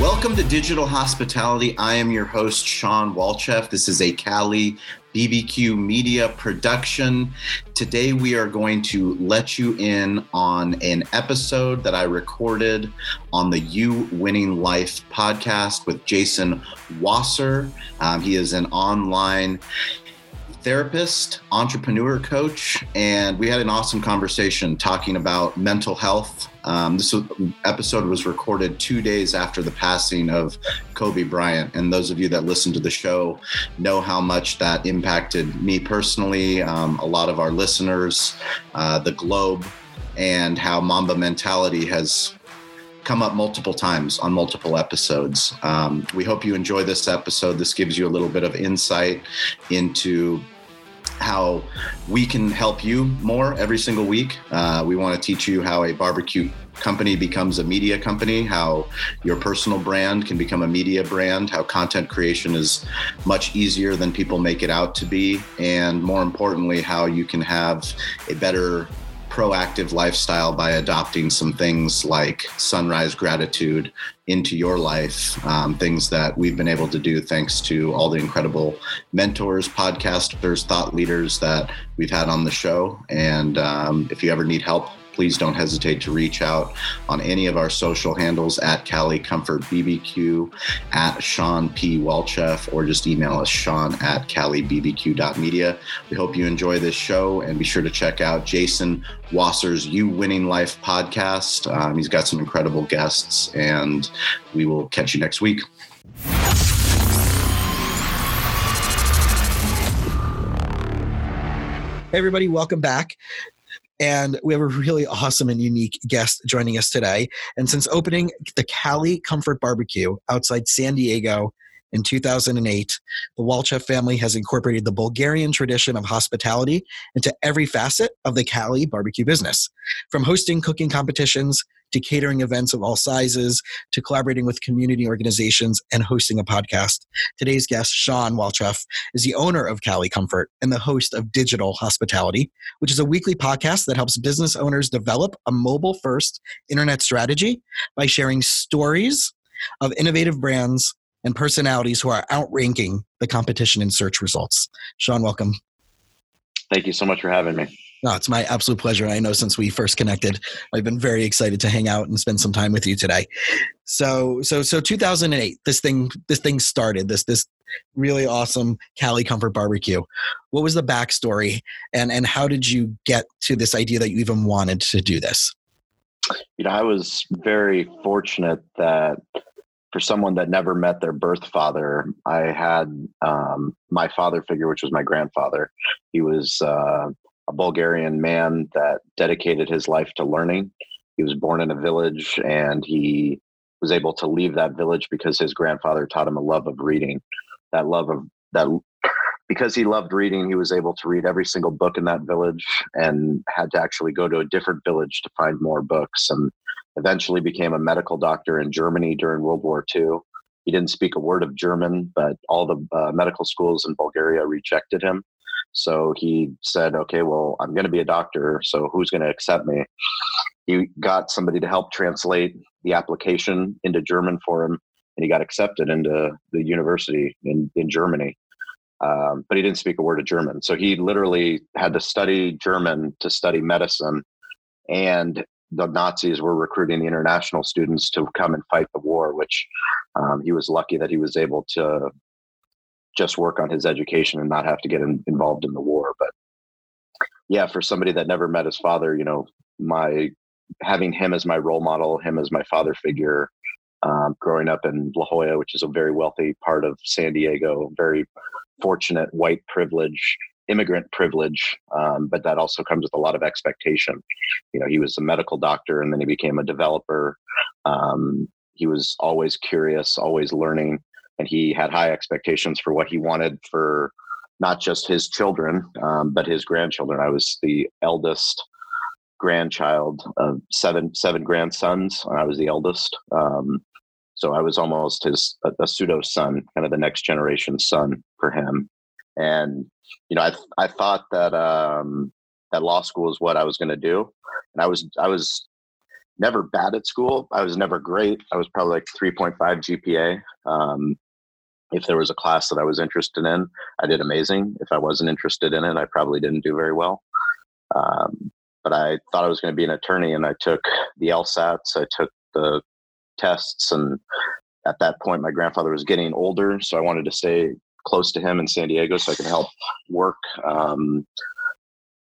Welcome to Digital Hospitality. I am your host, Shawn Walchef. This is a Cali BBQ media production. Today, we are going to let you in on an episode that I recorded on the You Winning Life podcast with Jason Wasser. Um, he is an online therapist, entrepreneur coach, and we had an awesome conversation talking about mental health. Um, this episode was recorded two days after the passing of Kobe Bryant. And those of you that listen to the show know how much that impacted me personally, um, a lot of our listeners, uh, the globe, and how Mamba mentality has come up multiple times on multiple episodes. Um, we hope you enjoy this episode. This gives you a little bit of insight into how we can help you more every single week. Uh, we want to teach you how a barbecue company becomes a media company, how your personal brand can become a media brand, how content creation is much easier than people make it out to be, and more importantly, how you can have a better proactive lifestyle by adopting some things like sunrise gratitude into your life, um, things that we've been able to do thanks to all the incredible mentors, podcasters, thought leaders that we've had on the show. And um, if you ever need help please don't hesitate to reach out on any of our social handles at Cali Comfort BBQ, at Shawn P. Walchef, or just email us Shawn at CaliBBQ.media. We hope you enjoy this show and be sure to check out Jason Wasser's You Winning Life podcast. Um, he's got some incredible guests, and we will catch you next week. Hey, everybody, welcome back. And we have a really awesome and unique guest joining us today. And since opening the Cali Comfort Barbecue outside San Diego in 2008, the Walchef family has incorporated the Bulgarian tradition of hospitality into every facet of the Cali barbecue business. From hosting cooking competitions to catering events of all sizes to collaborating with community organizations and hosting a podcast. Today's guest, Shawn Walchef, is the owner of Cali Comfort and the host of Digital Hospitality, which is a weekly podcast that helps business owners develop a mobile first internet strategy by sharing stories of innovative brands and personalities who are outranking the competition in search results. Shawn, welcome. Thank you so much for having me. No, it's my absolute pleasure. I know since we first connected, I've been very excited to hang out and spend some time with you today. So, so, so 2008, this thing, this thing started. This, this really awesome Cali Comfort Barbecue. What was the backstory, and and how did you get to this idea that you even wanted to do this? You know, I was very fortunate that for someone that never met their birth father, I had um, my father figure, which was my grandfather. He was uh, a Bulgarian man that dedicated his life to learning. He was born in a village and he was able to leave that village because his grandfather taught him a love of reading. That love of that because he loved reading, he was able to read every single book in that village and had to actually go to a different village to find more books and eventually became a medical doctor in Germany during World War II. He didn't speak a word of German, but all the uh, medical schools in Bulgaria rejected him. So he said, okay, well, I'm going to be a doctor. So who's going to accept me? He got somebody to help translate the application into German for him, and he got accepted into the university in, in Germany. Um, but he didn't speak a word of German. So he literally had to study German to study medicine. And the Nazis were recruiting the international students to come and fight the war, which um, he was lucky that he was able to just work on his education and not have to get in, involved in the war. But yeah, for somebody that never met his father, you know, my having him as my role model, him as my father figure, um, growing up in La Jolla, which is a very wealthy part of San Diego, very fortunate white privilege, immigrant privilege, um, but that also comes with a lot of expectation. You know, he was a medical doctor and then he became a developer. Um, he was always curious, always learning and he had high expectations for what he wanted for not just his children um, but his grandchildren i was the eldest grandchild of seven seven grandsons and i was the eldest um, so i was almost his a, a, pseudo son kind of the next generation son for him and you know i i thought that um that law school is what i was going to do and i was i was never bad at school. I was never great. I was probably like 3.5 GPA. Um, if there was a class that I was interested in, I did amazing. If I wasn't interested in it, I probably didn't do very well. Um, but I thought I was going to be an attorney, and I took the LSATs, I took the tests, and at that point, my grandfather was getting older, so I wanted to stay close to him in San Diego so I could help work. Um,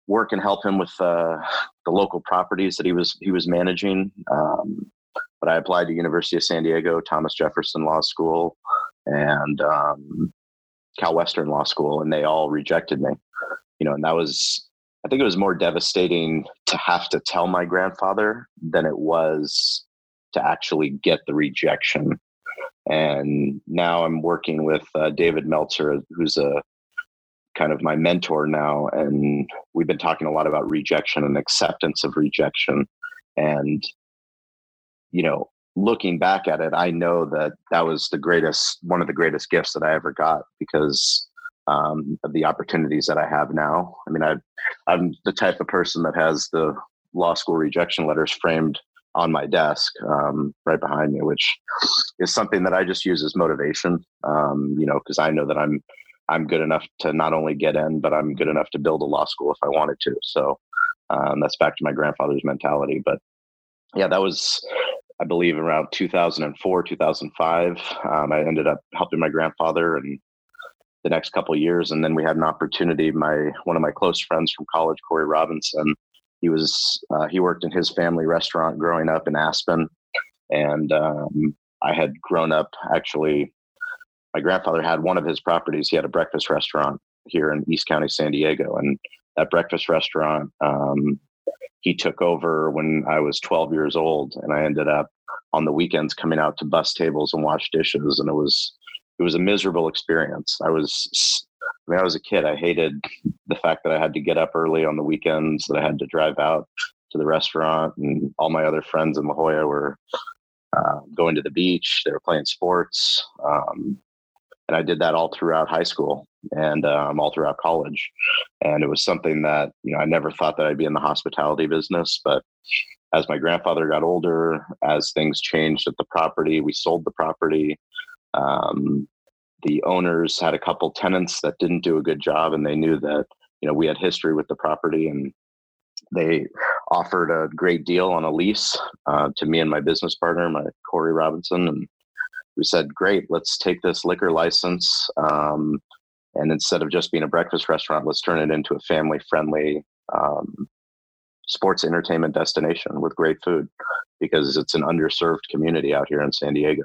work and help him with uh, the local properties that he was he was managing. Um, but I applied to University of San Diego, Thomas Jefferson Law School, and um, Cal Western Law School, and they all rejected me. You know, and that was I think it was more devastating to have to tell my grandfather than it was to actually get the rejection. And now I'm working with uh, David Meltzer, who's a kind of my mentor now. And we've been talking a lot about rejection and acceptance of rejection. And, you know, looking back at it, I know that that was the greatest, one of the greatest gifts that I ever got because um, of the opportunities that I have now. I mean, I, I'm the type of person that has the law school rejection letters framed on my desk um, right behind me, which is something that I just use as motivation. Um, you know, because I know that I'm I'm good enough to not only get in, but I'm good enough to build a law school if I wanted to. So um, that's back to my grandfather's mentality. But yeah, that was, I believe, around 2004, 2005. Um, I ended up helping my grandfather and the next couple years, and then we had an opportunity. My one of my close friends from college, Corey Robinson, he was uh, he worked in his family restaurant growing up in Aspen, and um, I had grown up actually my grandfather had one of his properties. He had a breakfast restaurant here in East County, San Diego, and that breakfast restaurant um, he took over when I was 12 years old, and I ended up on the weekends coming out to bus tables and wash dishes, and it was it was a miserable experience. I was I mean, I was a kid. I hated the fact that I had to get up early on the weekends, that I had to drive out to the restaurant, and all my other friends in La Jolla were uh, going to the beach. They were playing sports. Um, and I did that all throughout high school and um, all throughout college. And it was something that you know I never thought that I'd be in the hospitality business, but as my grandfather got older, as things changed at the property, we sold the property. Um, the owners had a couple tenants that didn't do a good job, and they knew that you know we had history with the property, and they offered a great deal on a lease uh, to me and my business partner, my Corey Robinson, and we said, great, let's take this liquor license. Um, and instead of just being a breakfast restaurant, let's turn it into a family friendly um, sports entertainment destination with great food because it's an underserved community out here in San Diego.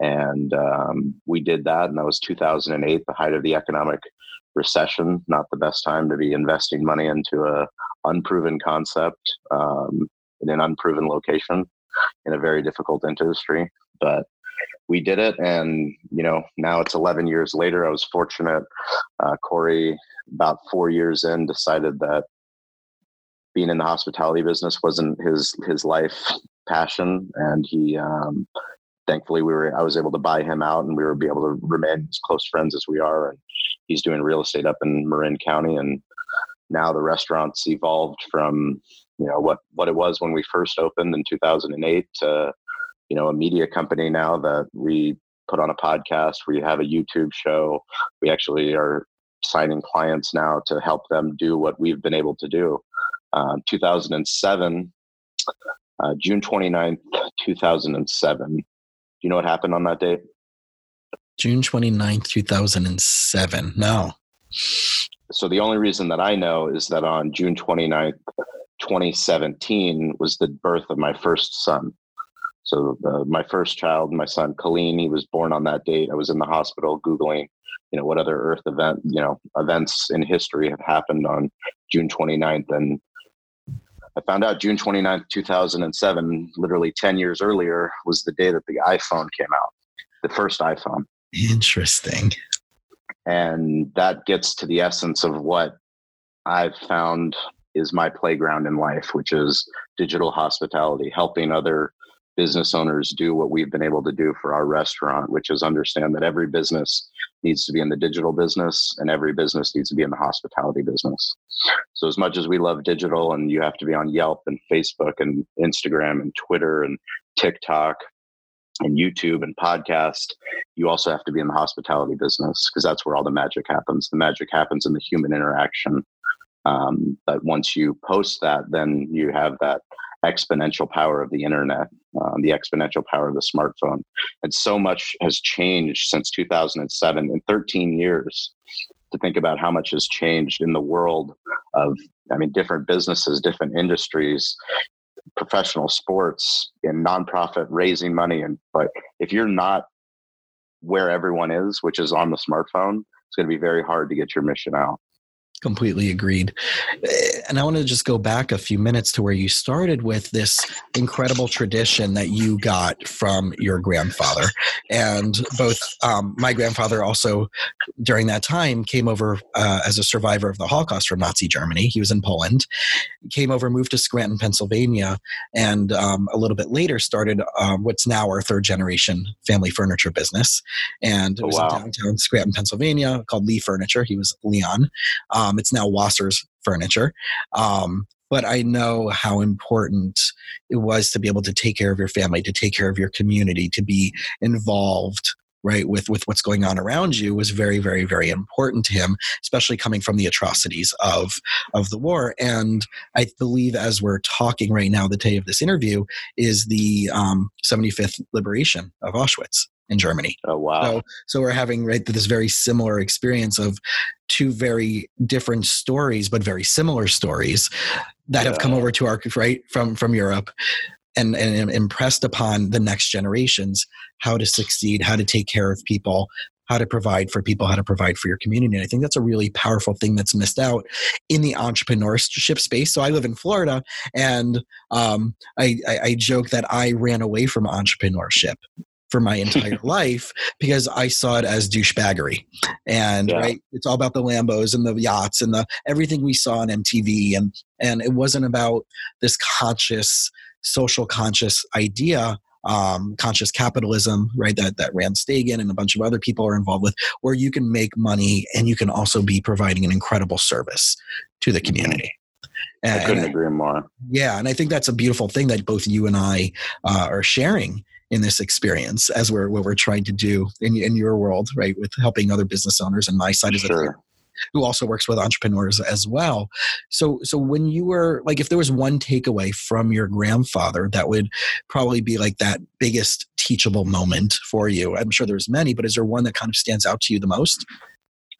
And um, we did that, and that was 2008, the height of the economic recession. Not the best time to be investing money into a unproven concept um, in an unproven location in a very difficult industry. But we did it. And you know now it's 11 years later. I was fortunate uh, corey about four years in decided that being in the hospitality business wasn't his his life passion. And he um, thankfully we were i was able to buy him out and we were be able to remain as close friends as we are. And he's doing real estate up in marin county. And now the restaurant's evolved from you know what what it was when we first opened in 2008 to you know a media company now that we put on a podcast we have a youtube show. We actually are signing clients now to help them do what we've been able to do. Uh, 2007 uh, june 29th 2007 do you know what happened on that date? June 29th 2007 no. So the only reason that i know is that on june 29th 2017 was the birth of my first son so uh, my first child, my son Colleen, he was born on that date. I was in the hospital googling, you know, what other Earth event, you know, events in history have happened on June 29th, and I found out June 29th, 2007, literally 10 years earlier, was the day that the iPhone came out, the first iPhone. Interesting. And that gets to the essence of what I've found is my playground in life, which is digital hospitality, helping other business owners do what we've been able to do for our restaurant, which is understand that every business needs to be in the digital business and every business needs to be in the hospitality business. So, as much as we love digital and you have to be on Yelp and Facebook and Instagram and Twitter and TikTok and YouTube and podcast, you also have to be in the hospitality business because that's where all the magic happens. The magic happens in the human interaction. Um, but once you post that, then you have that exponential power of the internet, um, the exponential power of the smartphone. And so much has changed since 2007 in 13 years to think about how much has changed in the world of, I mean, different businesses, different industries, professional sports, and nonprofit raising money. And but if you're not where everyone is, which is on the smartphone, it's going to be very hard to get your mission out. Completely agreed. And I want to just go back a few minutes to where you started with this incredible tradition that you got from your grandfather. And both um, my grandfather also, during that time, came over uh, as a survivor of the Holocaust from Nazi Germany. He was in Poland, came over, moved to Scranton, Pennsylvania, and um, a little bit later started um, what's now our third generation family furniture business. And it was oh, wow. in downtown Scranton, Pennsylvania, called Lee Furniture. He was Leon. Um, um, it's now Wasser's furniture. Um, but I know how important it was to be able to take care of your family, to take care of your community, to be involved right with with what's going on around you was very very very important to him especially coming from the atrocities of of the war and i believe as we're talking right now the day of this interview is the um, 75th liberation of auschwitz in Germany. Oh wow! So, so we're having right this very similar experience of two very different stories, but very similar stories that yeah. have come over to our right from from Europe. And, and impressed upon the next generations how to succeed, how to take care of people, how to provide for people, how to provide for your community. And I think that's a really powerful thing that's missed out in the entrepreneurship space. So I live in Florida, and um, I, I, I, joke that I ran away from entrepreneurship for my entire life because I saw it as douchebaggery. And yeah. right, it's all about the Lambos and the yachts and the everything we saw on MTV and and it wasn't about this conscious social conscious idea um, conscious capitalism, right? That that Rand Stagen and a bunch of other people are involved with, where you can make money and you can also be providing an incredible service to the mm-hmm. community. And, I couldn't agree more. Yeah, and I think that's a beautiful thing that both you and I uh, are sharing in this experience as we're what we're trying to do in, in your world, right? With helping other business owners and my side is sure. who also works with entrepreneurs as well. So so when you were like if there was one takeaway from your grandfather that would probably be like that biggest teachable moment for you. I'm sure there's many, but is there one that kind of stands out to you the most?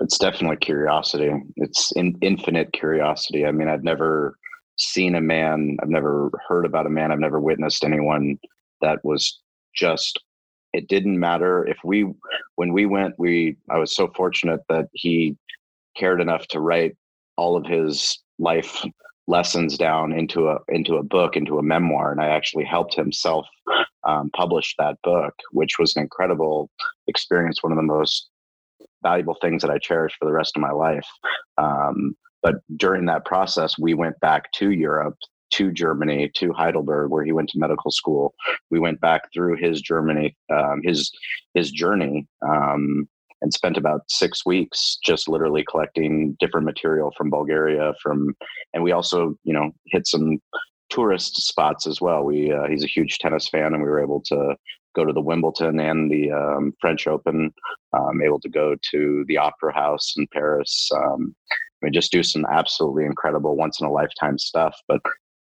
It's definitely curiosity. It's in, infinite curiosity. I mean, I've never seen a man, I've never heard about a man, I've never witnessed anyone that was just it didn't matter. If we when we went we i was so fortunate that he cared enough to write all of his life lessons down into a into a book into a memoir and i actually helped himself um, publish that book which was an incredible experience one of the most valuable things that i cherish for the rest of my life. Um, but during that process we went back to europe to Germany, to Heidelberg, where he went to medical school. We went back through his Germany, um, his his journey, um, and spent about six weeks just literally collecting different material from Bulgaria. From and we also, you know, hit some tourist spots as well. We uh, he's a huge tennis fan, and we were able to go to the Wimbledon and the um, French Open. Um, able to go to the Opera House in Paris. Um, I mean, just do some absolutely incredible once in a lifetime stuff. But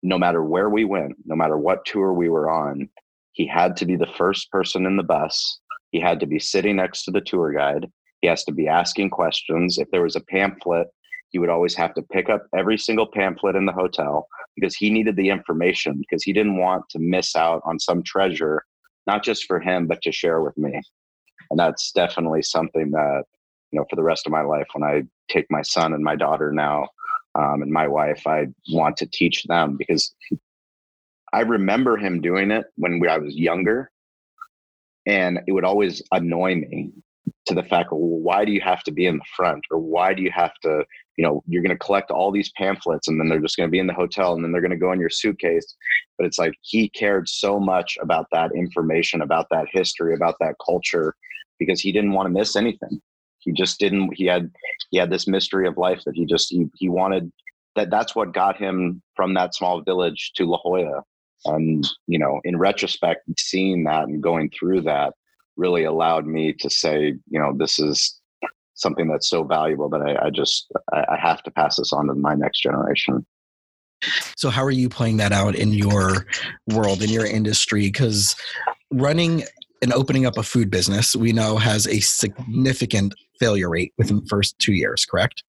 no matter where we went, no matter what tour we were on, he had to be the first person in the bus. He had to be sitting next to the tour guide. He has to be asking questions. If there was a pamphlet, he would always have to pick up every single pamphlet in the hotel because he needed the information because he didn't want to miss out on some treasure, not just for him, but to share with me. And that's definitely something that, you know, for the rest of my life, when I take my son and my daughter now um, and my wife, I want to teach them because I remember him doing it when we, I was younger, and it would always annoy me to the fact well, why do you have to be in the front? Or why do you have to you know you're going to collect all these pamphlets and then they're just going to be in the hotel and then they're going to go in your suitcase. But it's like he cared so much about that information about that history about that culture because he didn't want to miss anything he just didn't he had he had this mystery of life that he just he, he wanted that that's what got him from that small village to la jolla and you know in retrospect seeing that and going through that really allowed me to say you know this is something that's so valuable that I, I just I, I have to pass this on to my next generation. So, how are you playing that out in your world, in your industry? Because running and opening up a food business, we know has a significant failure rate within the first two years, correct?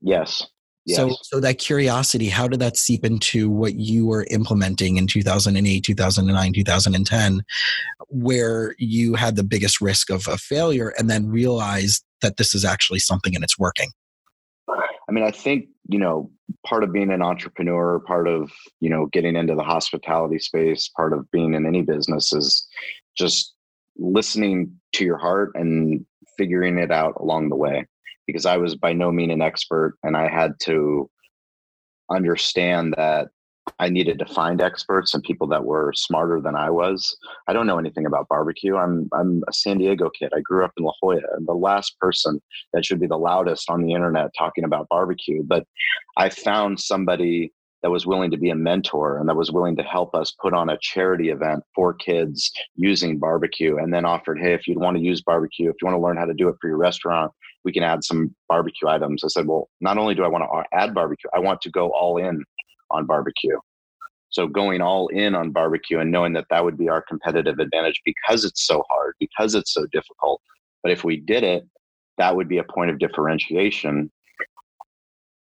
Yes. Yes. So, so that curiosity, how did that seep into what you were implementing in 2008, 2009, 2010, where you had the biggest risk of a failure and then realized that this is actually something and it's working? I mean, I think, you know, part of being an entrepreneur, part of, you know, getting into the hospitality space, part of being in any business is just listening to your heart and figuring it out along the way. Because I was by no means an expert and I had to understand that I needed to find experts and people that were smarter than I was. I don't know anything about barbecue. I'm I'm a San Diego kid. I grew up in La Jolla, and the last person that should be the loudest on the internet talking about barbecue. But I found somebody that was willing to be a mentor and that was willing to help us put on a charity event for kids using barbecue and then offered hey if you'd want to use barbecue if you want to learn how to do it for your restaurant we can add some barbecue items i said well not only do i want to add barbecue i want to go all in on barbecue. So going all in on barbecue and knowing that that would be our competitive advantage because it's so hard, because it's so difficult. But if we did it, that would be a point of differentiation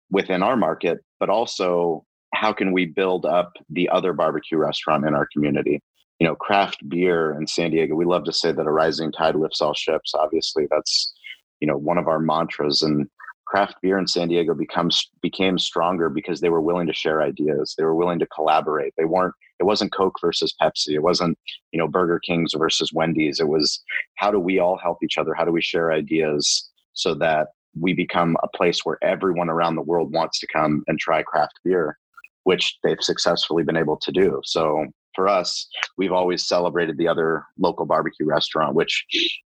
within our market, but also how can we build up the other barbecue restaurant in our community? You know, craft beer in San Diego, we love to say that a rising tide lifts all ships. Obviously, that's, you know, one of our mantras. And craft beer in San Diego becomes became stronger because they were willing to share ideas. They were willing to collaborate. They weren't. It wasn't Coke versus Pepsi. It wasn't you know Burger Kings versus Wendy's. It was how do we all help each other? How do we share ideas so that we become a place where everyone around the world wants to come and try craft beer, which they've successfully been able to do. So for us, we've always celebrated the other local barbecue restaurant, which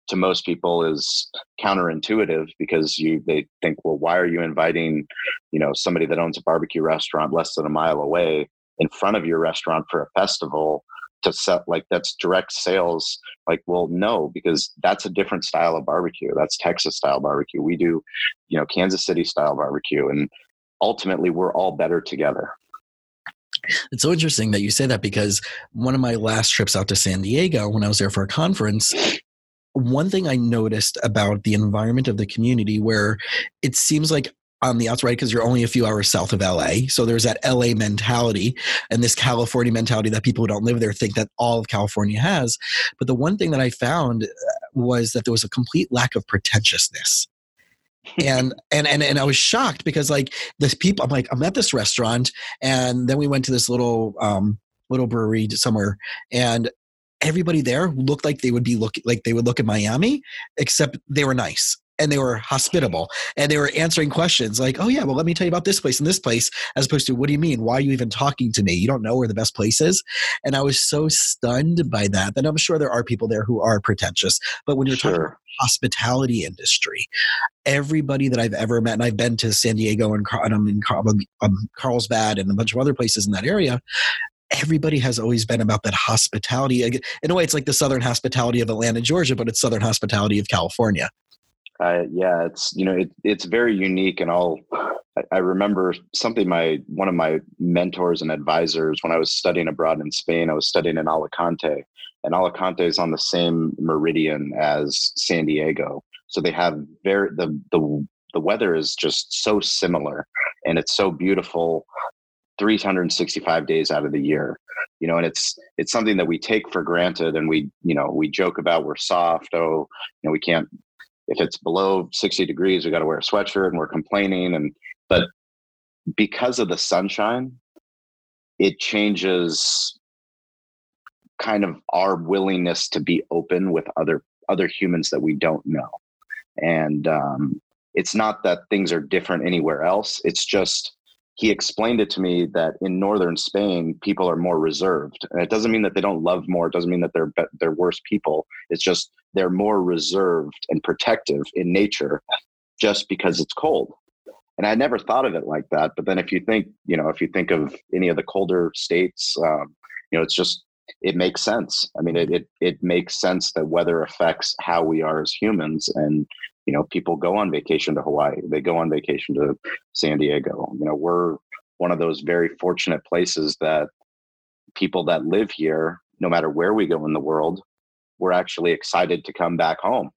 to most people is counterintuitive because you they think, well, why are you inviting, you know, somebody that owns a barbecue restaurant less than a mile away in front of your restaurant for a festival to set like that's direct sales? Like, well, no, because that's a different style of barbecue. That's Texas style barbecue. We do, you know, Kansas City style barbecue, and ultimately, we're all better together. It's so interesting that you say that because one of my last trips out to San Diego, when I was there for a conference, one thing I noticed about the environment of the community where it seems like on the outside because you're only a few hours south of LA. So there's that LA mentality and this California mentality that people who don't live there think that all of California has. But the one thing that I found uh, was that there was a complete lack of pretentiousness and and and and I was shocked because like this people I'm like I'm at this restaurant and then we went to this little um little brewery somewhere and everybody there looked like they would be look like they would look at Miami except they were nice and they were hospitable and they were answering questions like oh yeah well let me tell you about this place and this place as opposed to what do you mean why are you even talking to me you don't know where the best place is and i was so stunned by that and i'm sure there are people there who are pretentious but when you're sure. talking hospitality industry. Everybody that I've ever met, and I've been to San Diego and, and I'm in um, Carlsbad and a bunch of other places in that area, everybody has always been about that hospitality. In a way, it's like the Southern hospitality of Atlanta, Georgia, but it's Southern hospitality of California. Yeah, it's you know it, it's very unique, and I'll I remember something my one of my mentors and advisors when I was studying abroad in Spain. I was studying in Alicante, and Alicante is on the same meridian as San Diego. So they have very the the the weather is just so similar and it's so beautiful 365 days out of the year you know and it's it's something that we take for granted and we you know we joke about we're soft oh you know we can't if it's below 60 degrees we got to wear a sweatshirt and we're complaining and but because of the sunshine it changes kind of our willingness to be open with other other humans that we don't know And um, it's not that things are different anywhere else. It's just he explained it to me that in northern Spain, people are more reserved, and it doesn't mean that they don't love more. It doesn't mean that they're they're worse people. It's just they're more reserved and protective in nature, just because it's cold. And I never thought of it like that. But then, if you think, you know, if you think of any of the colder states, um, you know, it's just it makes sense. I mean, it, it it makes sense that weather affects how we are as humans, and you know people go on vacation to hawaii they go on vacation to san diego. You know we're one of those very fortunate places that people that live here no matter where we go in the world we're actually excited to come back home.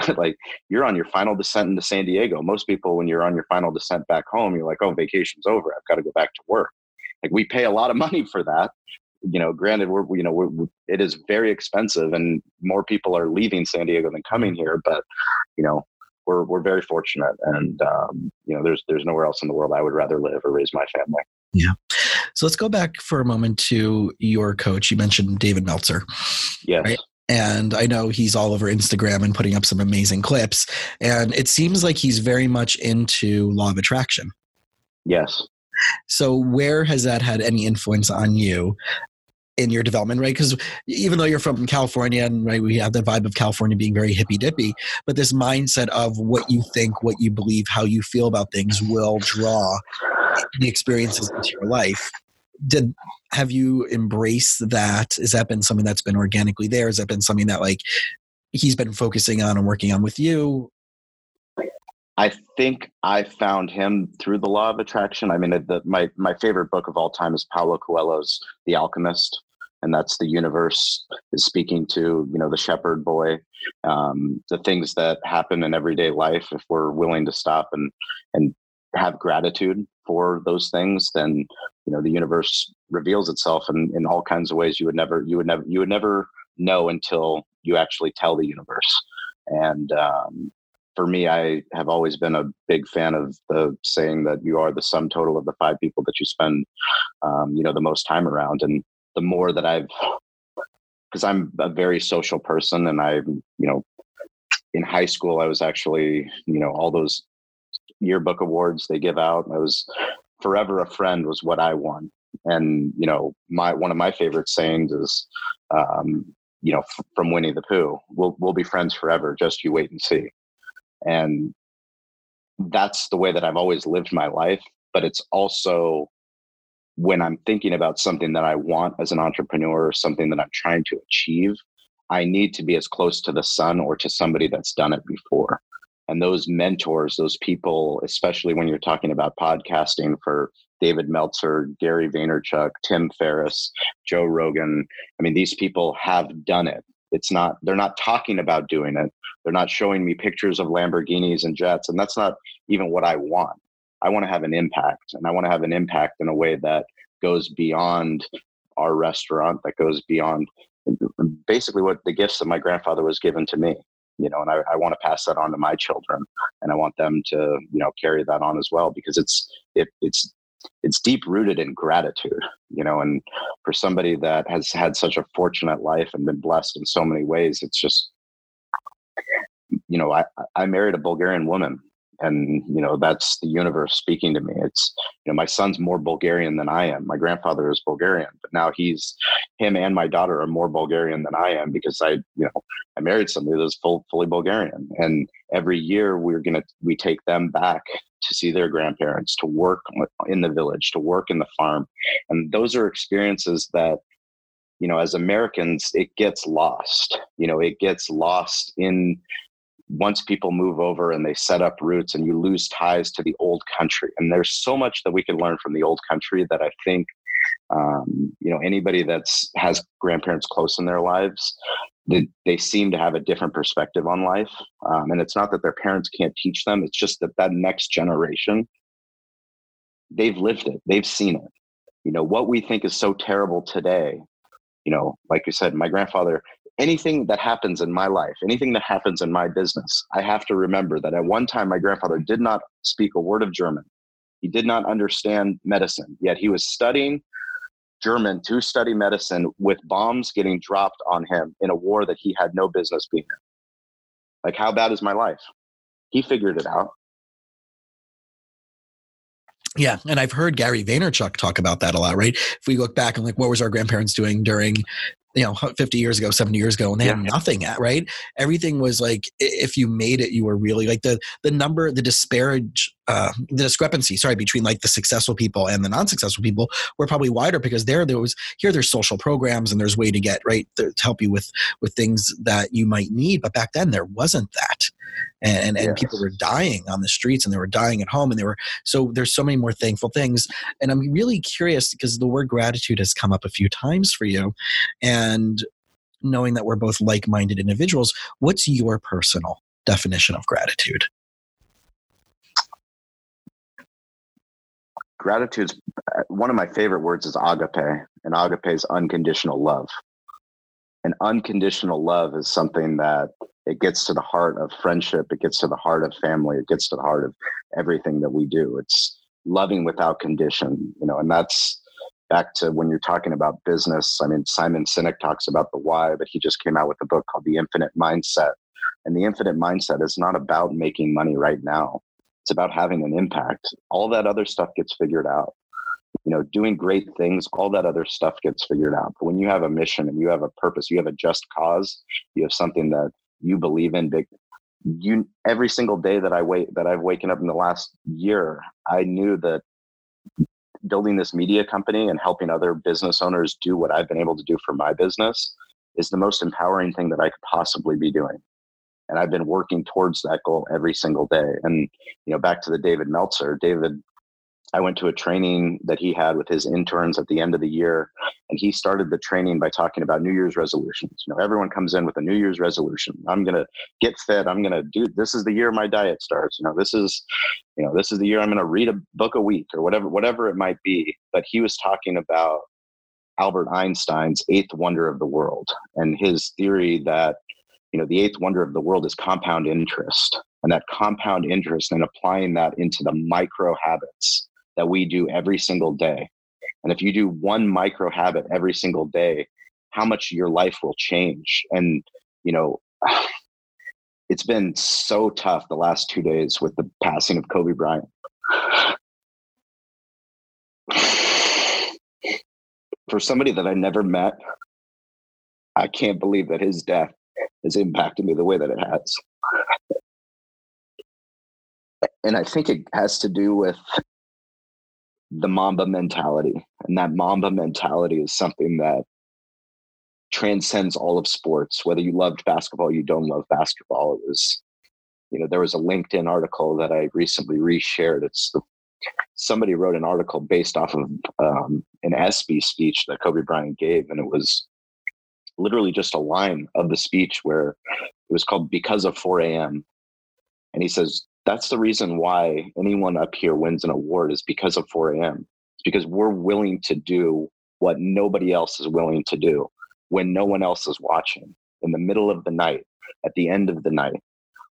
Like you're on your final descent into san diego. Most people when you're on your final descent back home you're like oh vacation's over. I've got to go back to work. Like we pay a lot of money for that. You know granted we're you know we're, it is very expensive and more people are leaving san diego than coming here but you know we're we're very fortunate, and um, you know, there's there's nowhere else in the world I would rather live or raise my family. Yeah. So let's go back for a moment to your coach. You mentioned David Meltzer. Yes. Right? And I know he's all over Instagram and putting up some amazing clips. And it seems like he's very much into law of attraction. Yes. So, where has that had any influence on you? In your development, right? Because even though you're from California and right, we have the vibe of California being very hippy dippy, but this mindset of what you think, what you believe, how you feel about things will draw the experiences into your life. Did have you embraced that? Has that been something that's been organically there? Has that been something that like he's been focusing on and working on with you? I think I found him through the law of attraction. I mean, the, my my favorite book of all time is Paulo Coelho's The Alchemist, and that's the universe is speaking to you know the shepherd boy, um, the things that happen in everyday life. If we're willing to stop and and have gratitude for those things, then you know the universe reveals itself in, in all kinds of ways you would never you would never you would never know until you actually tell the universe. And um, for me, I have always been a big fan of the saying that you are the sum total of the five people that you spend, um, you know, the most time around. And the more that I've, because I'm a very social person, and I, you know, in high school I was actually, you know, all those yearbook awards they give out. I was forever a friend was what I won. And you know, my one of my favorite sayings is, um, you know, f- from Winnie the Pooh, "We'll we'll be friends forever. Just you wait and see." And that's the way that I've always lived my life. But it's also when I'm thinking about something that I want as an entrepreneur or something that I'm trying to achieve, I need to be as close to the sun or to somebody that's done it before. And those mentors, those people, especially when you're talking about podcasting for David Meltzer, Gary Vaynerchuk, Tim Ferriss, Joe Rogan, I mean, these people have done it. It's not, they're not talking about doing it. They're not showing me pictures of Lamborghinis and jets. And that's not even what I want. I want to have an impact and I want to have an impact in a way that goes beyond our restaurant, that goes beyond basically what the gifts that my grandfather was given to me you know and I, I, want to pass that on to my children and i want them to you know carry that on as well because it's it, it's it's deep rooted in gratitude you know and for somebody that has had such a fortunate life and been blessed in so many ways it's just you know, I, I married a Bulgarian woman and you know that's the universe speaking to me. It's you know my son's more bulgarian than i am. My grandfather is bulgarian but now he's him and my daughter are more bulgarian than i am because i you know i married somebody that's full, fully bulgarian. And every year we're gonna we take them back to see their grandparents to work in the village to work in the farm. And those are experiences that you know as americans it gets lost. You know it gets lost in once people move over and they set up roots and you lose ties to the old country. And there's so much that we can learn from the old country that i think um, you know anybody that's has grandparents close in their lives they, they seem to have a different perspective on life. Um, and it's not that their parents can't teach them it's just that that next generation they've lived it they've seen it. You know what we think is so terrible today you know like you said my grandfather anything that happens in my life, anything that happens in my business, I have to remember that at one time my grandfather did not speak a word of German. He did not understand medicine, yet he was studying German to study medicine with bombs getting dropped on him in a war that he had no business being in. Like, how bad is my life? he figured it out. Yeah, and I've heard Gary Vaynerchuk talk about that a lot, right? If we look back and like, what was our grandparents doing during you know 50 years ago 70 years ago and they yeah. had nothing at right everything was like if you made it you were really like the the number the disparage uh, the discrepancy sorry between like the successful people and the non-successful people were probably wider because there there was here there's social programs and there's way to get right to help you with with things that you might need but back then there wasn't that and and, yes. people were dying on the streets and they were dying at home and they were so there's so many more thankful things. And i'm really curious because the word gratitude has come up a few times for you and knowing that we're both like-minded individuals what's your personal definition of gratitude? Gratitude uh, one of my favorite words is agape and agape is unconditional love and unconditional love is something that it gets to the heart of friendship it gets to the heart of family it gets to the heart of everything that we do. It's loving without condition you know and that's back to when you're talking about business. I mean simon sinek talks about the why but he just came out with a book called the infinite mindset. And the infinite mindset is not about making money right now. It's about having an impact. All that other stuff gets figured out you know doing great things all that other stuff gets figured out. But when you have a mission and you have a purpose you have a just cause you have something that you believe in big you every single day that i wait that i've waken up in the last year i knew that building this media company and helping other business owners do what i've been able to do for my business is the most empowering thing that i could possibly be doing. And i've been working towards that goal every single day. And you know back to the david meltzer david I went to a training that he had with his interns at the end of the year, and he started the training by talking about New Year's resolutions. You know, everyone comes in with a New Year's resolution. I'm gonna get fit. I'm gonna do. This is the year my diet starts. You know, this is, you know, this is the year I'm gonna read a book a week or whatever, whatever it might be. But he was talking about Albert Einstein's eighth wonder of the world and his theory that you know the eighth wonder of the world is compound interest and that compound interest and applying that into the micro habits that we do every single day. And if you do one micro habit every single day, how much your life will change. And, you know, it's been so tough the last two days with the passing of Kobe Bryant. For somebody that I never met, I can't believe that his death has impacted me the way that it has. And I think it has to do with the Mamba mentality. And that Mamba mentality is something that transcends all of sports. Whether you loved basketball, you don't love basketball. It was, you know, there was a LinkedIn article that I recently reshared. It's the, somebody wrote an article based off of um, an ESPY speech that Kobe Bryant gave, and it was literally just a line of the speech where it was called "Because of 4 a.m." And he says, that's the reason why anyone up here wins an award is because of 4 a.m. It's because we're willing to do what nobody else is willing to do when no one else is watching in the middle of the night, at the end of the night.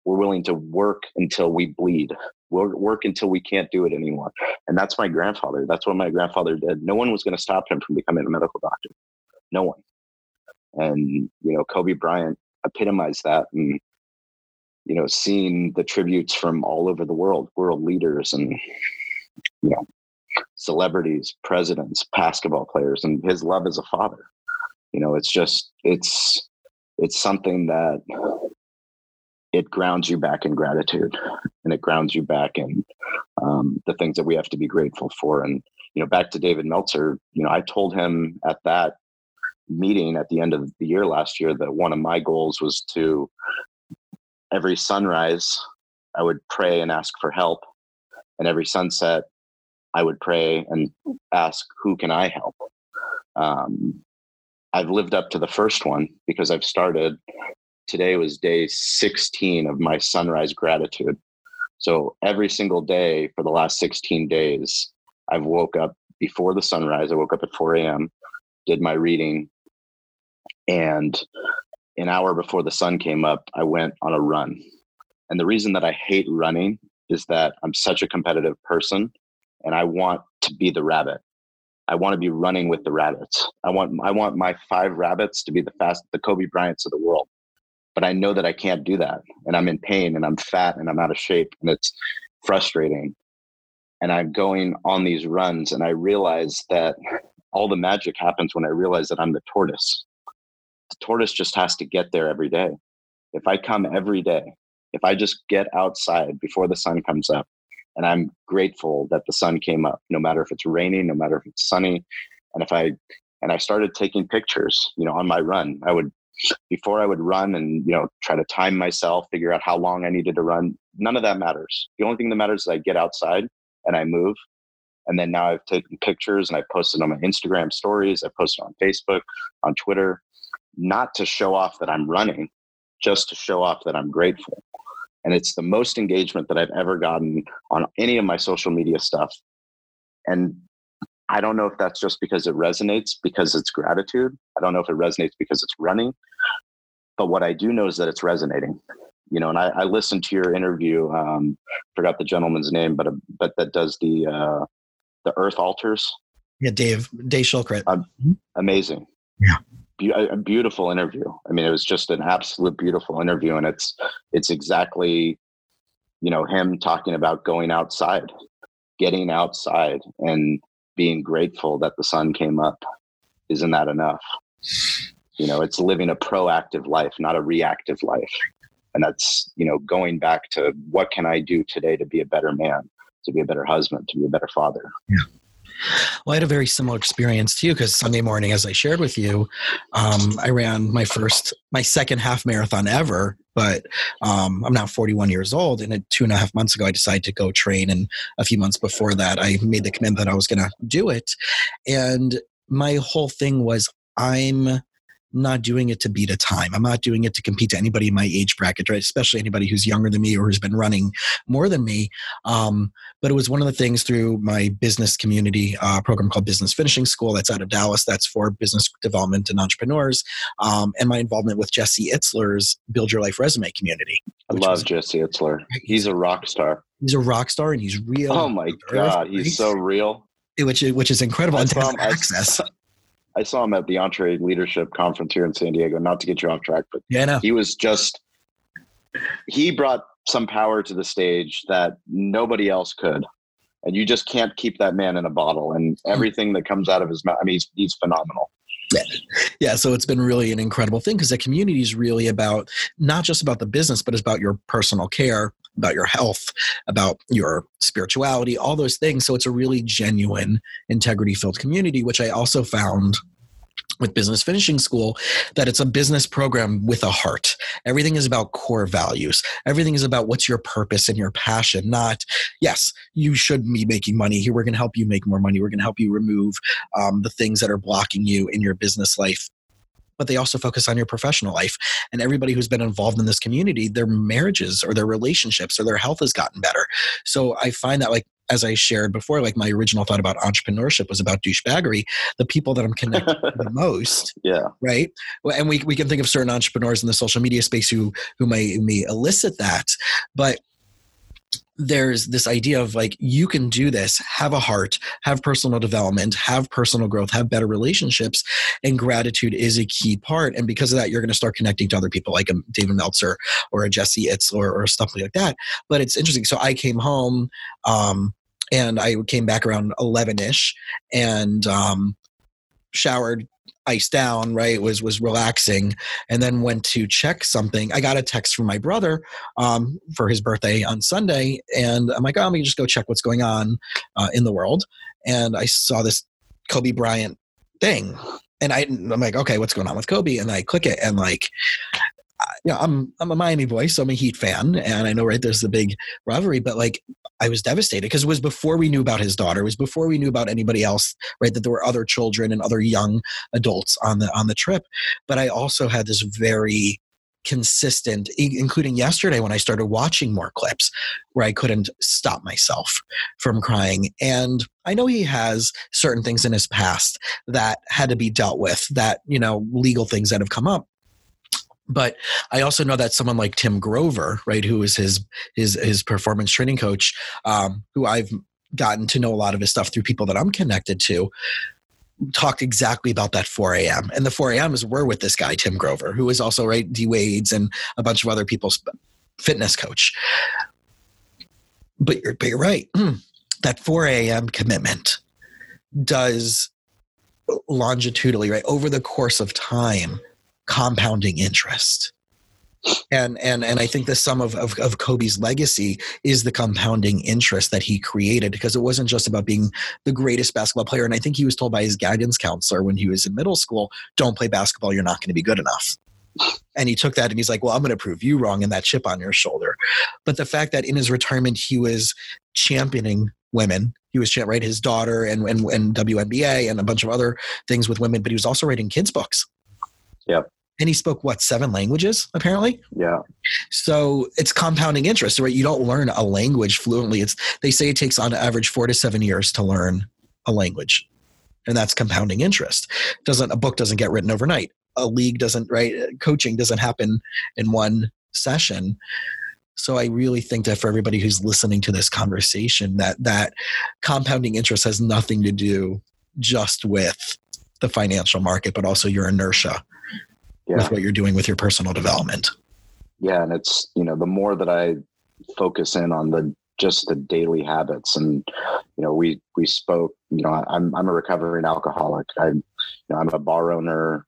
We're willing to work until we bleed. We'll work until we can't do it anymore. And that's my grandfather. That's what my grandfather did. No one was going to stop him from becoming a medical doctor. No one. And, you know, Kobe Bryant epitomized that. And you know, seeing the tributes from all over the world, world leaders and, you know, celebrities, presidents, basketball players, and his love as a father. You know, it's just, it's, it's something that it grounds you back in gratitude and it grounds you back in um, the things that we have to be grateful for. And, you know, back to David Meltzer, you know, I told him at that meeting at the end of the year last year that one of my goals was to every sunrise, I would pray and ask for help. And every sunset, I would pray and ask, Who can I help? Um, I've lived up to the first one because I've started. Today was day 16 of my sunrise gratitude. So every single day for the last 16 days, I've woke up before the sunrise. I woke up at 4 a.m., did my reading, and an hour before the sun came up, I went on a run. And the reason that I hate running is that I'm such a competitive person and I want to be the rabbit. I want to be running with the rabbits. I want I want my five rabbits to be the fast the Kobe Bryants of the world. but I know that I can't do that. And I'm in pain and I'm fat and I'm out of shape and it's frustrating. And I'm going on these runs and I realize that all the magic happens when I realize that I'm the tortoise. The tortoise just has to get there every day. If I come every day, if I just get outside before the sun comes up, and I'm grateful that the sun came up, no matter if it's raining, no matter if it's sunny. And if I and I started taking pictures, you know, on my run. I would before I would run and you know try to time myself, figure out how long I needed to run. None of that matters. The only thing that matters is I get outside and I move. And then now I've taken pictures and I posted on my Instagram stories. I posted on Facebook, on Twitter, not to show off that I'm running, just to show off that I'm grateful. And it's the most engagement that I've ever gotten on any of my social media stuff. And I don't know if that's just because it resonates because it's gratitude. I don't know if it resonates because it's running. But what I do know is that it's resonating. You know, and I, I listened to your interview. Um, forgot the gentleman's name, but but that does the uh, the Earth Altars. Yeah, Dave Dave Shulkret. Uh, amazing. Yeah, Be- a beautiful interview. I mean, it was just an absolute beautiful interview, and it's it's exactly, you know, him talking about going outside, getting outside, and being grateful that the sun came up. Isn't that enough? You know, it's living a proactive life, not a reactive life. And that's, you know, going back to what can I do today to be a better man, to be a better husband, to be a better father. Yeah. Well, I had a very similar experience too, because Sunday morning, as I shared with you, um, I ran my first, my second half marathon ever. But um, I'm now 41 years old, and two and a half months ago, I decided to go train. And a few months before that, I made the commitment that I was going to do it. And my whole thing was, I'm not doing it to beat a time. I'm not doing it to compete to anybody in my age bracket, right? Especially anybody who's younger than me or who's been running more than me. Um, but it was one of the things through my business community uh, program called Business Finishing School that's out of Dallas. That's for business development and entrepreneurs. Um, and my involvement with Jesse Itzler's Build Your Life Resume community. I love Jesse Itzler. He's a rock star. He's a rock star and he's real. Oh my God. He's so real. Which, which is incredible. and access. I saw him at the EntreLeadership Conference here in San Diego. Not to get you off track, but yeah, no. he was just he brought some power to the stage that nobody else could. And you just can't keep that man in a bottle. And hmm. everything that comes out of his mouth, I mean, he's, he's phenomenal. Yeah. yeah, so it's been really an incredible thing because the community is really about not just about the business, but it's about your personal care, about your health, about your spirituality, all those things. So it's a really genuine, integrity filled community, which I also found with business finishing school that it's a business program with a heart. Everything is about core values. Everything is about what's your purpose and your passion not yes you should be making money. Here we're going to help you make more money. We're going to help you remove um, the things that are blocking you in your business life but they also focus on your professional life. And everybody who's been involved in this community, their marriages or their relationships or their health has gotten better. So I find that like as I shared before, like my original thought about entrepreneurship was about douchebaggery. The people that I'm connected to the most, yeah, right. And we we can think of certain entrepreneurs in the social media space who who may may elicit that, but there's this idea of like you can do this have a heart have personal development have personal growth have better relationships and gratitude is a key part. And because of that you're going to start connecting to other people like a david meltzer or a jesse itzler or stuff like that. But it's interesting. So i came home um, and i came back around 11ish and um, showered iced down, right? Was was relaxing, and then went to check something. I got a text from my brother um, for his birthday on Sunday, and I'm like, oh, let me just go check what's going on uh, in the world. And I saw this Kobe Bryant thing, and I, I'm like, okay, what's going on with Kobe? And I click it, and like, you know, I'm I'm a Miami boy, so I'm a Heat fan, and I know right there's the big rivalry, but like I was devastated because it was before we knew about his daughter, it was before we knew about anybody else, right? That there were other children and other young adults on the on the trip, but I also had this very consistent including yesterday when i started watching more clips where i couldn't stop myself from crying and i know he has certain things in his past that had to be dealt with that you know legal things that have come up but I also know that someone like Tim Grover, right, who is his his his performance training coach, um, who I've gotten to know a lot of his stuff through people that I'm connected to. talked exactly about that 4 a.m. And the 4 a.m.s were with this guy, Tim Grover, who is also, right, D Wade's and a bunch of other people's fitness coach. But you're, but you're right. That 4 a.m. commitment does longitudinally, right, over the course of time, compounding interest and and and I think the sum of, of, of Kobe's legacy is the compounding interest that he created because it wasn't just about being the greatest basketball player. And I think he was told by his guidance counselor when he was in middle school, "Don't play basketball. You're not going to be good enough." And he took that and he's like, "Well, I'm going to prove you wrong." And that chip on your shoulder. But the fact that in his retirement he was championing women he was right his daughter and, and and WNBA and a bunch of other things with women, but he was also writing kids books. Yep and he spoke what seven languages apparently? Yeah. So it's compounding interest right? You don't learn a language fluently. It's they say it takes on average four to seven years to learn a language. And that's compounding interest. Doesn't a book doesn't get written overnight. A league doesn't right? Coaching doesn't happen in one session. So i really think that for everybody who's listening to this conversation that that compounding interest has nothing to do just with the financial market but also your inertia yeah. with what you're doing with your personal development. Yeah, and it's you know the more that I focus in on the just the daily habits, and you know we we spoke. You know, I'm I'm a recovering alcoholic. I, you know, I'm a bar owner.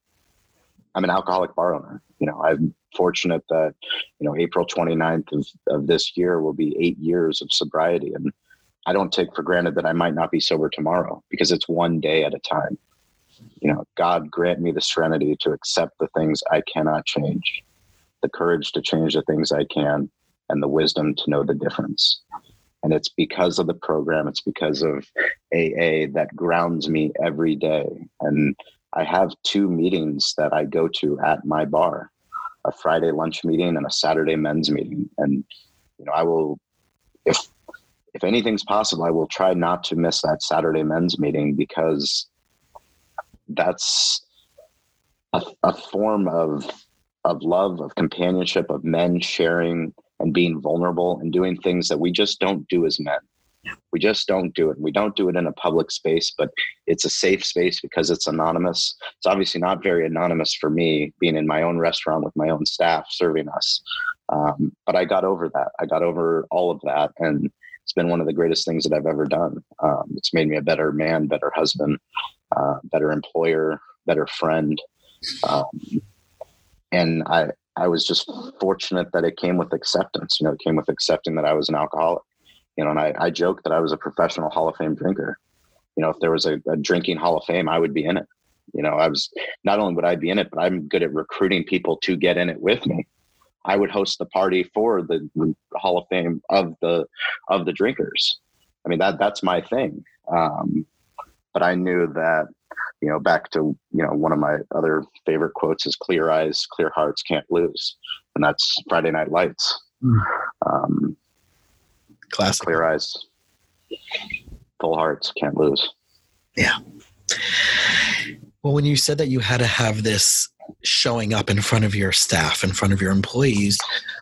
I'm an alcoholic bar owner. You know, I'm fortunate that you know April 29th of, of this year will be eight years of sobriety, and I don't take for granted that I might not be sober tomorrow because it's one day at a time you know, God grant me the serenity to accept the things I cannot change, the courage to change the things I can, and the wisdom to know the difference. And it's because of the program, it's because of AA that grounds me every day. And I have two meetings that I go to at my bar a Friday lunch meeting and a Saturday men's meeting. And, you know, I will, if, if anything's possible, I will try not to miss that Saturday men's meeting because that's a, a form of of love, of companionship, of men sharing and being vulnerable and doing things that we just don't do as men. We just don't do it. We don't do it in a public space, but it's a safe space because it's anonymous. It's obviously not very anonymous for me being in my own restaurant with my own staff serving us. Um, but I got over that. I got over all of that. And it's been one of the greatest things that I've ever done. Um, it's made me a better man, better husband, uh, better employer, better friend. Um, and I, I was just fortunate that it came with acceptance. You know, it came with accepting that I was an alcoholic. You know, and I, I joke that I was a professional Hall of Fame drinker. You know, if there was a, a drinking Hall of Fame, I would be in it. You know, I was not only would I be in it, but I'm good at recruiting people to get in it with me. I would host the party for the Hall of Fame of the of the drinkers. I mean that that's my thing. Um, but I knew that, you know, back to, you know, one of my other favorite quotes is clear eyes, clear hearts can't lose. And that's Friday Night Lights. Mm. Um, Classic. Clear eyes, full hearts can't lose. Yeah. Well, when you said that you had to have this showing up in front of your staff, in front of your employees,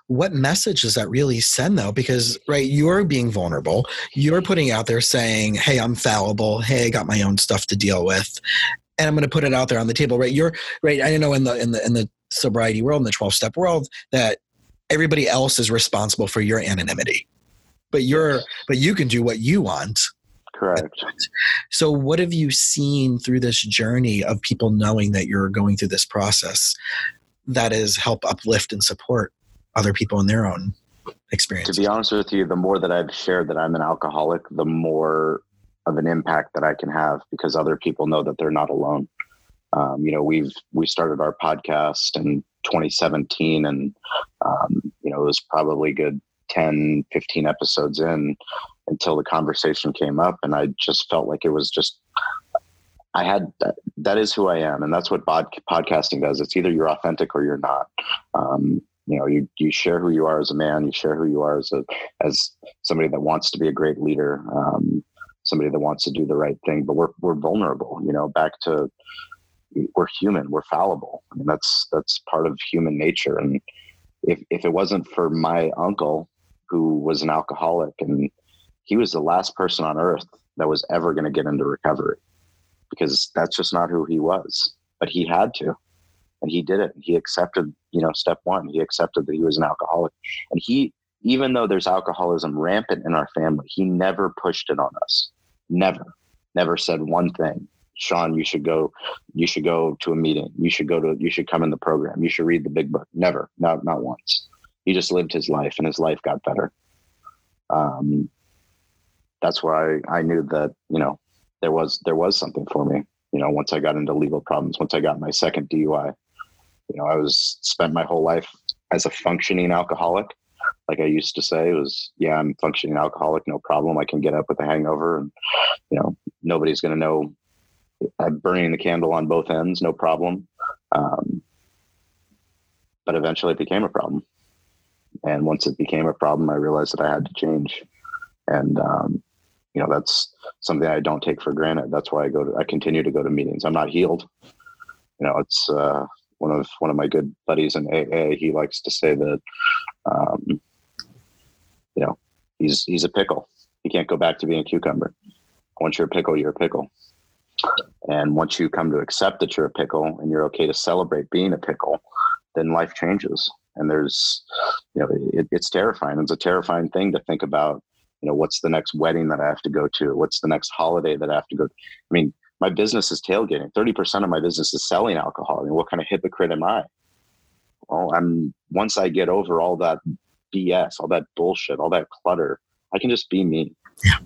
what message does that really send though? Because, right, you're being vulnerable. You're putting out there saying, hey, I'm fallible. Hey, I got my own stuff to deal with. And I'm going to put it out there on the table, right? You're right. I know in the in the in the sobriety world, in the 12 step world, that everybody else is responsible for your anonymity. But you're but you can do what you want Correct. So, what have you seen through this journey of people knowing that you're going through this process that is help uplift and support other people in their own experience? To be honest with you, the more that I've shared that I'm an alcoholic, the more of an impact that I can have because other people know that they're not alone. Um, you know, we've we started our podcast in 2017, and um, you know, it was probably good 10, 15 episodes in until the conversation came up and i just felt like it was just i had that is who i am and that's what bod, podcasting does. It's either you're authentic or you're not. Um, you know you you share who you are as a man you share who you are as a as somebody that wants to be a great leader um, somebody that wants to do the right thing but we're we're vulnerable you know back to we're human we're fallible. I mean, that's that's part of human nature and if if it wasn't for my uncle who was an alcoholic and he was the last person on earth that was ever going to get into recovery. because that's just not who he was. But he had to, and he did it. He accepted, you know, step one. He accepted that he was an alcoholic, and he, even though there's alcoholism rampant in our family, he never pushed it on us. Never, never said one thing. Shawn, you should go. You should go to a meeting. You should go to. You should come in the program. You should read the big book. Never, not not once. He just lived his life, and his life got better. Um, that's where I, I knew that you know there was there was something for me. You know, once I got into legal problems, once I got my second DUI, you know, I was spent my whole life as a functioning alcoholic. Like I used to say, it was yeah, I'm functioning alcoholic, no problem. I can get up with a hangover, and you know, nobody's going to know I'm burning the candle on both ends, no problem. Um, but eventually, it became a problem. And once it became a problem, I realized that I had to change. And um, you know, that's something I don't take for granted. That's why I go to, I continue to go to meetings. I'm not healed. You know, it's uh, one of one of my good buddies in AA. He likes to say that, um, you know, he's he's a pickle. He can't go back to being a cucumber. Once you're a pickle, you're a pickle. And once you come to accept that you're a pickle and you're okay to celebrate being a pickle, then life changes. And there's, you know, it, it's terrifying. It's a terrifying thing to think about. You know, what's the next wedding that I have to go to? What's the next holiday that I have to go? To? I mean, my business is tailgating. Thirty percent of my business is selling alcohol. I mean, what kind of hypocrite am I? Well, I'm once I get over all that BS, all that bullshit, all that clutter, I can just be me. Yeah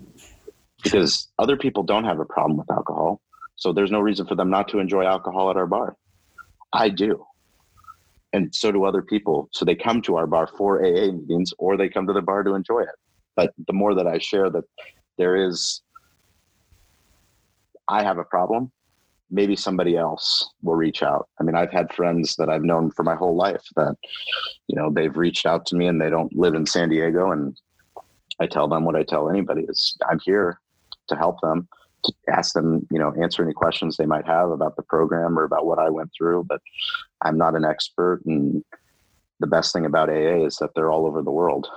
because other people don't have a problem with alcohol. So there's no reason for them not to enjoy alcohol at our bar. I do. And so do other people. So they come to our bar for AA meetings or they come to the bar to enjoy it. But the more that I share that there is, I have a problem, maybe somebody else will reach out. I mean, I've had friends that I've known for my whole life that, you know, they've reached out to me and they don't live in San Diego. And I tell them what I tell anybody is I'm here to help them to ask them you know answer any questions they might have about the program or about what i went through but i'm not an expert and the best thing about aa is that they're all over the world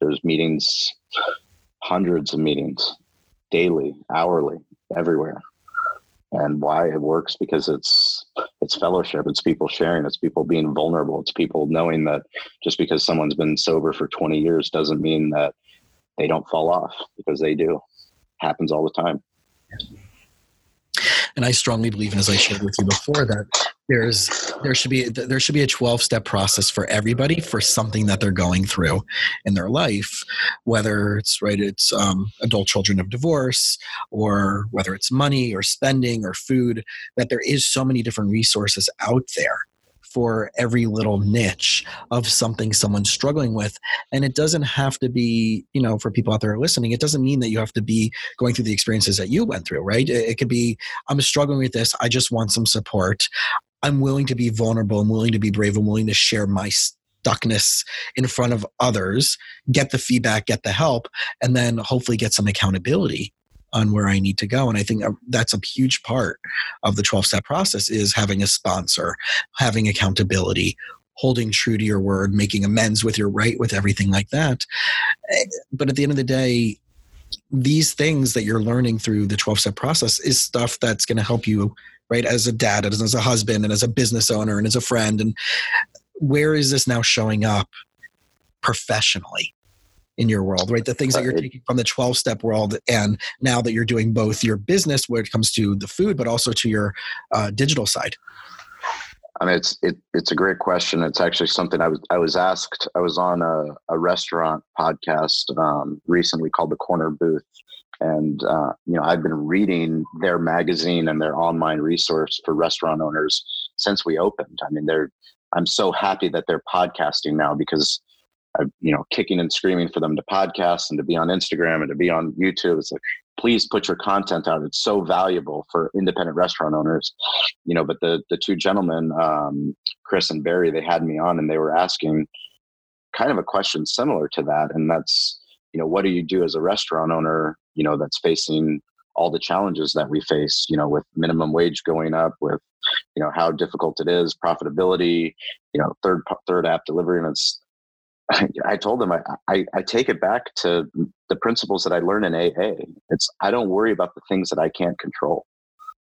there's meetings hundreds of meetings daily hourly everywhere and why it works because it's it's fellowship it's people sharing it's people being vulnerable it's people knowing that just because someone's been sober for 20 years doesn't mean that they don't fall off because they do happens all the time. And I strongly believe, and as I shared with you before, that there's there should be there should be a 12 step process for everybody for something that they're going through in their life, whether it's right it's um, adult children of divorce or whether it's money or spending or food. That there is so many different resources out there for every little niche of something someone's struggling with. And it doesn't have to be, you know, for people out there listening, it doesn't mean that you have to be going through the experiences that you went through, right? It, it could be, I'm struggling with this. I just want some support. I'm willing to be vulnerable. I'm willing to be brave. I'm willing to share my stuckness in front of others, get the feedback, get the help, and then hopefully get some accountability on where I need to go. And I think uh, that's a huge part of the 12 step process is having a sponsor, having accountability, holding true to your word, making amends with your right with everything like that. Eh, but at the end of the day, these things that you're learning through the 12 step process is stuff that's going to help you right as a dad as, as a husband and as a business owner and as a friend and where is this now showing up professionally in your world, right? The things that you're taking from the 12 step world, and now that you're doing both your business where it comes to the food, but also to your uh, digital side. I mean, it's it, it's a great question. It's actually something I was I was asked. I was on a, a restaurant podcast um, recently called The Corner Booth, and uh, you know I've been reading their magazine and their online resource for restaurant owners since we opened. I mean, they're I'm so happy that they're podcasting now because I, you know, kicking and screaming for them to podcast and to be on Instagram and to be on YouTube. It's like, please put your content out. It's so valuable for independent restaurant owners, you know. But the the two gentlemen, um, Chris and Barry, they had me on and they were asking kind of a question similar to that, and that's you know, what do you do as a restaurant owner, you know, that's facing all the challenges that we face, you know, with minimum wage going up, with you know how difficult it is, profitability, you know, third third app delivery, and it's I, told them I, I, I, take it back to the principles that I learned in AA. It's I don't worry about the things that I can't control.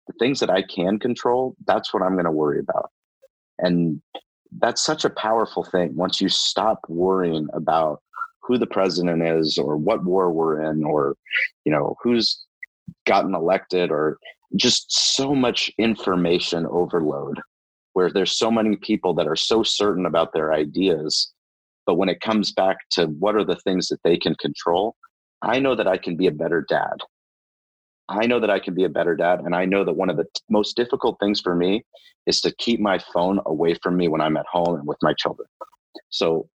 The things that I can control, that's what I'm going to worry about. And that's such a powerful thing. Once you stop worrying about who the president is or what war we're in or, you know, who's gotten elected or just so much information overload where there's so many people that are so certain about their ideas. But when it comes back to what are the things that they can control i know that i can be a better dad. I know that i can be a better dad and i know that one of the t- most difficult things for me is to keep my phone away from me when i'm at home and with my children. So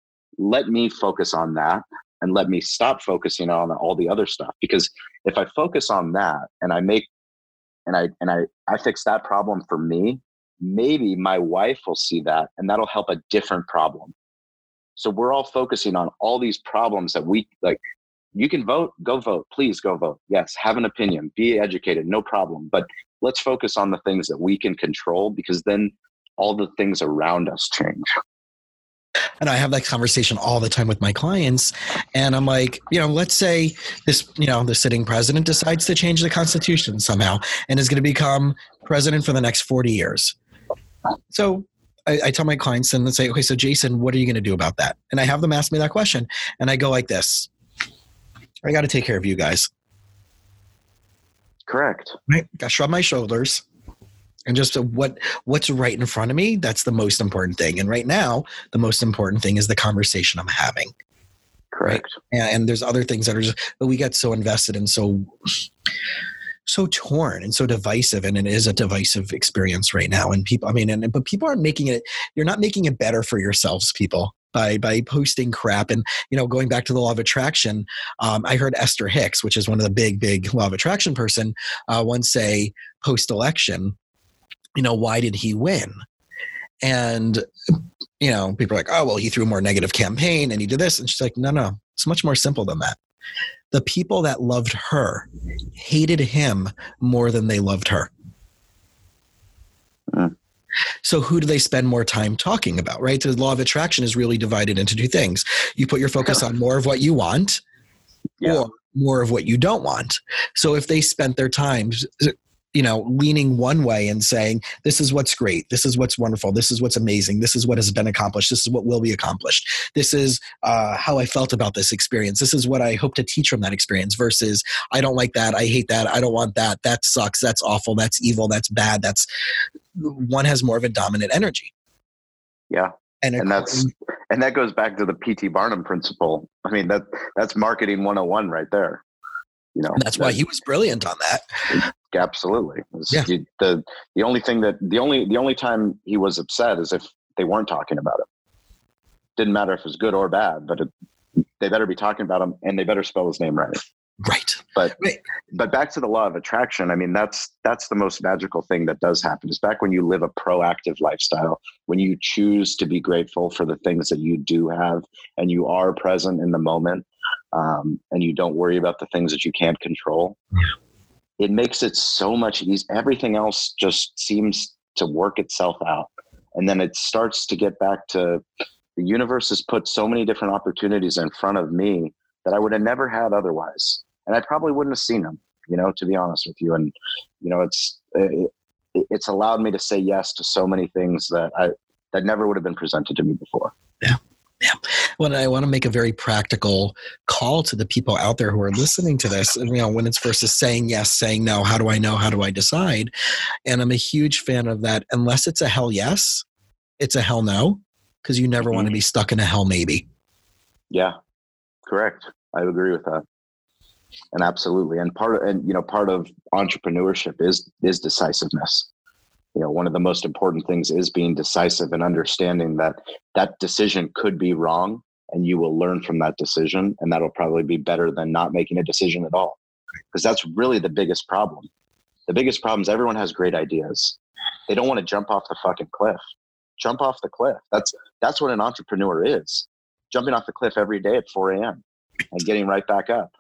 let me focus on that and let me stop focusing on all the other stuff because if i focus on that and i make and i and i i fix that problem for me maybe my wife will see that and that'll help a different problem. So we're all focusing on all these problems that we like. You can vote, go vote. Please go vote. Yes, have an opinion, be educated, no problem. But let's focus on the things that we can control because then all the things around us change. And I have that conversation all the time with my clients. And I'm like, you know, let's say this, you know, the sitting president decides to change the Constitution somehow and is going to become president for the next 40 years. So I, I, tell my clients and they say, okay, so Jason, what are you going to do about that? And I have them ask me that question. And I go like this I got to take care of you guys. Correct. Right? I shrug my shoulders and just what what's right in front of me that's the most important thing and right now the most important thing is the conversation i'm having correct right? and, and there's other things that are just that we get so invested in so so torn and so divisive and it is a divisive experience right now and people i mean and but people aren't making it you're not making it better for yourselves people by by posting crap and you know going back to the law of attraction um, i heard esther hicks which is one of the big big law of attraction person uh, once say post election you know why did he win and you know people are like oh well he threw more negative campaign and he did this and she's like no no it's much more simple than that the people that loved her hated him more than they loved her. Mm. So who do they spend more time talking about, right? The law of attraction is really divided into two things. You put your focus on more of what you want yeah. or more of what you don't want. So if they spent their time you know, leaning one way and saying, this is what's great. This is what's wonderful. This is what's amazing. This is what has been accomplished. This is what will be accomplished. This is uh, how I felt about this experience. This is what I hope to teach from that experience versus I don't like that. I hate that. I don't want that. That sucks. That's awful. That's evil. That's bad. That's one has more of a dominant energy. Yeah. And, and that's and that goes back to the PT Barnum principle. I mean that that's marketing 101 right there. You know, that's why he was brilliant on that. Absolutely. Yeah. The, the the only thing that the only the only time he was upset is if they weren't talking about it. Didn't matter if it was good or bad, but it, they better be talking about him and they better spell his name right. Right. But right. but back to the law of attraction. I mean, that's that's the most magical thing that does happen. Is back when you live a proactive lifestyle, when you choose to be grateful for the things that you do have, and you are present in the moment, um, and you don't worry about the things that you can't control. It makes it so much easier. Everything else just seems to work itself out, and then it starts to get back to the universe has put so many different opportunities in front of me that I would have never had otherwise, and I probably wouldn't have seen them. You know, to be honest with you, and you know, it's it, it's allowed me to say yes to so many things that I that never would have been presented to me before. Yeah. Yeah. Well, I want to make a very practical call to the people out there who are listening to this. And, you know, when it's versus saying yes, saying no, how do I know? How do I decide? And I'm a huge fan of that. Unless it's a hell yes, it's a hell no, because you never mm-hmm. want to be stuck in a hell maybe. Yeah, correct. I agree with that. And absolutely. And part of, and, you know, part of entrepreneurship is, is decisiveness you know one of the most important things is being decisive and understanding that that decision could be wrong and you will learn from that decision and that'll probably be better than not making a decision at all. Because that's really the biggest problem. The biggest problem is everyone has great ideas. They don't want to jump off the fucking cliff. Jump off the cliff. That's that's what an entrepreneur is. Jumping off the cliff every day at 4 a.m and getting right back up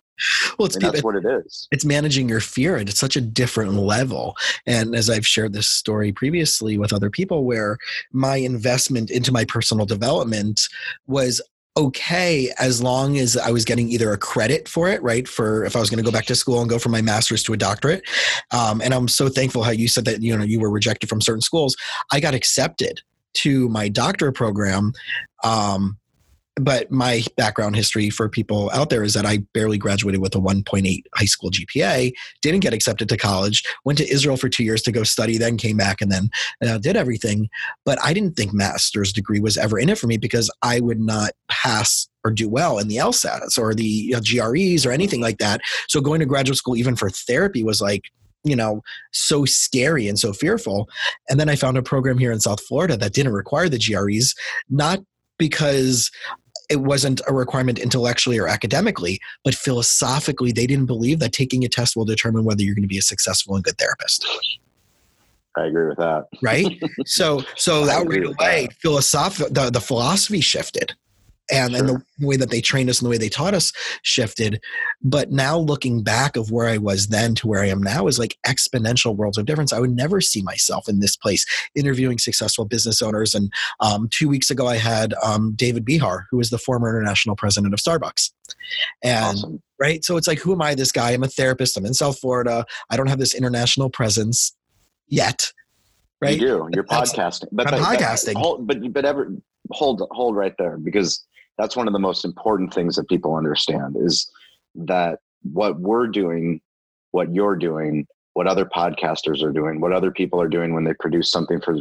well, it's, that's what it is. It's managing your fear at such a different level. And as I've shared this story previously with other people, where my investment into my personal development was okay as long as I was getting either a credit for it, right? For if I was going to go back to school and go from my master's to a doctorate. Um, and I'm so thankful how you said that, you know, you were rejected from certain schools. I got accepted to my doctorate program um, but my background history for people out there is that I barely graduated with a 1.8 high school GPA, didn't get accepted to college, went to Israel for two years to go study, then came back and then uh, did everything. But I didn't think master's degree was ever in it for me because I would not pass or do well in the LSATs or the you know, GREs or anything like that. So going to graduate school, even for therapy, was like, you know, so scary and so fearful. And then I found a program here in South Florida that didn't require the GREs, not because it wasn't a requirement intellectually or academically, but philosophically, they didn't believe that taking a test will determine whether you're going to be a successful and good therapist. I agree with that. Right. So, so that right away, philosoph- the, the philosophy shifted and, sure. and the way that they trained us and the way they taught us shifted. But now looking back of where i was then to where i am now is like exponential worlds of difference. I would never see myself in this place interviewing successful business owners. And um, two weeks ago i had um, david behar who is the former international president of starbucks. And awesome. right? So it's like who am i this guy? I'm a therapist. I'm in south florida. I don't have this international presence yet. Right? you do. You're podcasting. But, I'm but, podcasting. but but ever hold hold right there because that's one of the most important things that people understand is that what we're doing what you're doing what other podcasters are doing what other people are doing when they produce something for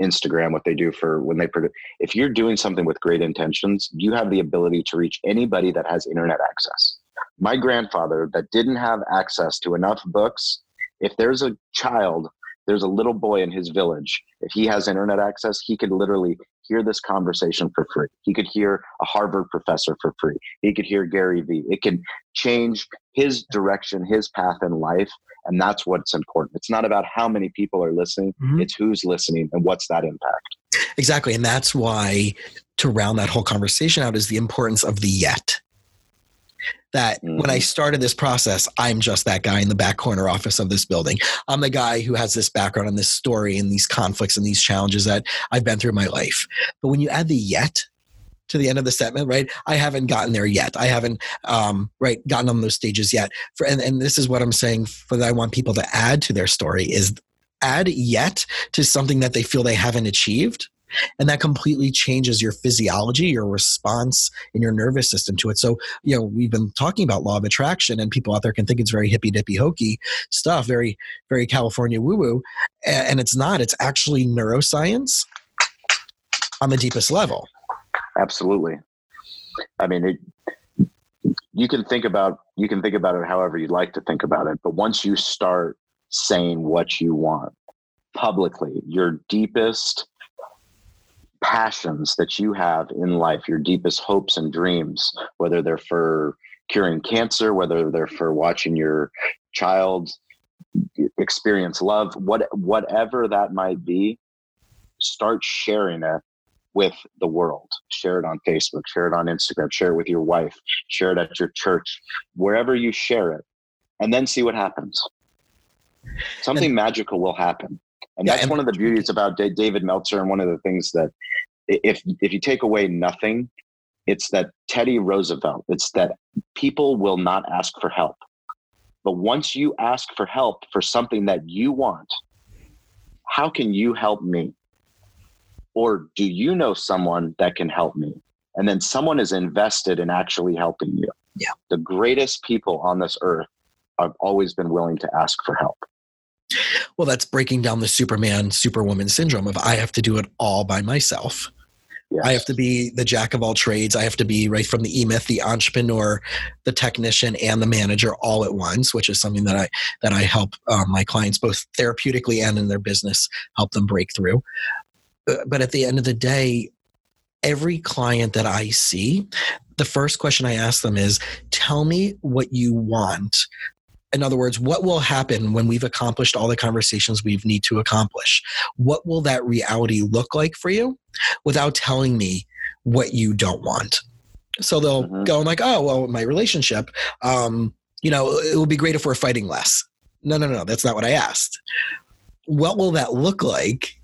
instagram what they do for when they produce if you're doing something with great intentions you have the ability to reach anybody that has internet access. My grandfather that didn't have access to enough books if there's a child there's a little boy in his village if he has internet access he could literally hear this conversation for free. He could hear a Harvard professor for free. He could hear Gary Vee. It can change his direction, his path in life. And that's what's important. It's not about how many people are listening, mm-hmm. it's who's listening and what's that impact. Exactly. And that's why, to round that whole conversation out, is the importance of the yet that mm-hmm. when I mm-hmm. started this process, I'm just that guy in the back corner office of this building. I'm the guy who has this background and this story and these conflicts and these challenges that I've been through in my life. But when you add the yet to the end of the statement, right? I haven't gotten there yet. I haven't, um, right, gotten on those stages yet. For, and, and this is what I'm saying for that I want people to add to their story is add yet to something that they feel they haven't achieved and that completely changes your physiology your response in your nervous system to it. So you know we've been talking about law of attraction and people out there can think it's very hippy dippy hokey stuff very very california woo woo and it's not. It's actually neuroscience on the deepest level. Absolutely. I mean it, you can think about you can think about it however you'd like to think about it but once you start saying what you want publicly your deepest passions that you have in life, your deepest hopes and dreams, whether they're for curing cancer, whether they're for watching your child experience love, what whatever that might be, start sharing it with the world. Share it on Facebook, share it on Instagram, share it with your wife, share it at your church, wherever you share it, and then see what happens. Something and, magical will happen. And yeah, that's and, one of the beauties about David Meltzer, and one of the things that if if you take away nothing, it's that Teddy Roosevelt. It's that people will not ask for help. But once you ask for help for something that you want, how can you help me? Or do you know someone that can help me? And then someone is invested in actually helping you. Yeah. The greatest people on this earth have always been willing to ask for help. Well, that's breaking down the Superman, Superwoman syndrome of I have to do it all by myself. Yes. I have to be the jack of all trades. I have to be right from the E Myth, the entrepreneur, the technician, and the manager all at once, which is something that I that I help um, my clients both therapeutically and in their business help them break through. Uh, but at the end of the day, every client that I see, the first question I ask them is, "Tell me what you want in other words, what will happen when we've accomplished all the conversations we need to accomplish? What will that reality look like for you without telling me what you don't want? So they'll mm-hmm. go like, oh, well, my relationship, um, you know, it would be great if we're fighting less. No, no, no, that's not what I asked. What will that look like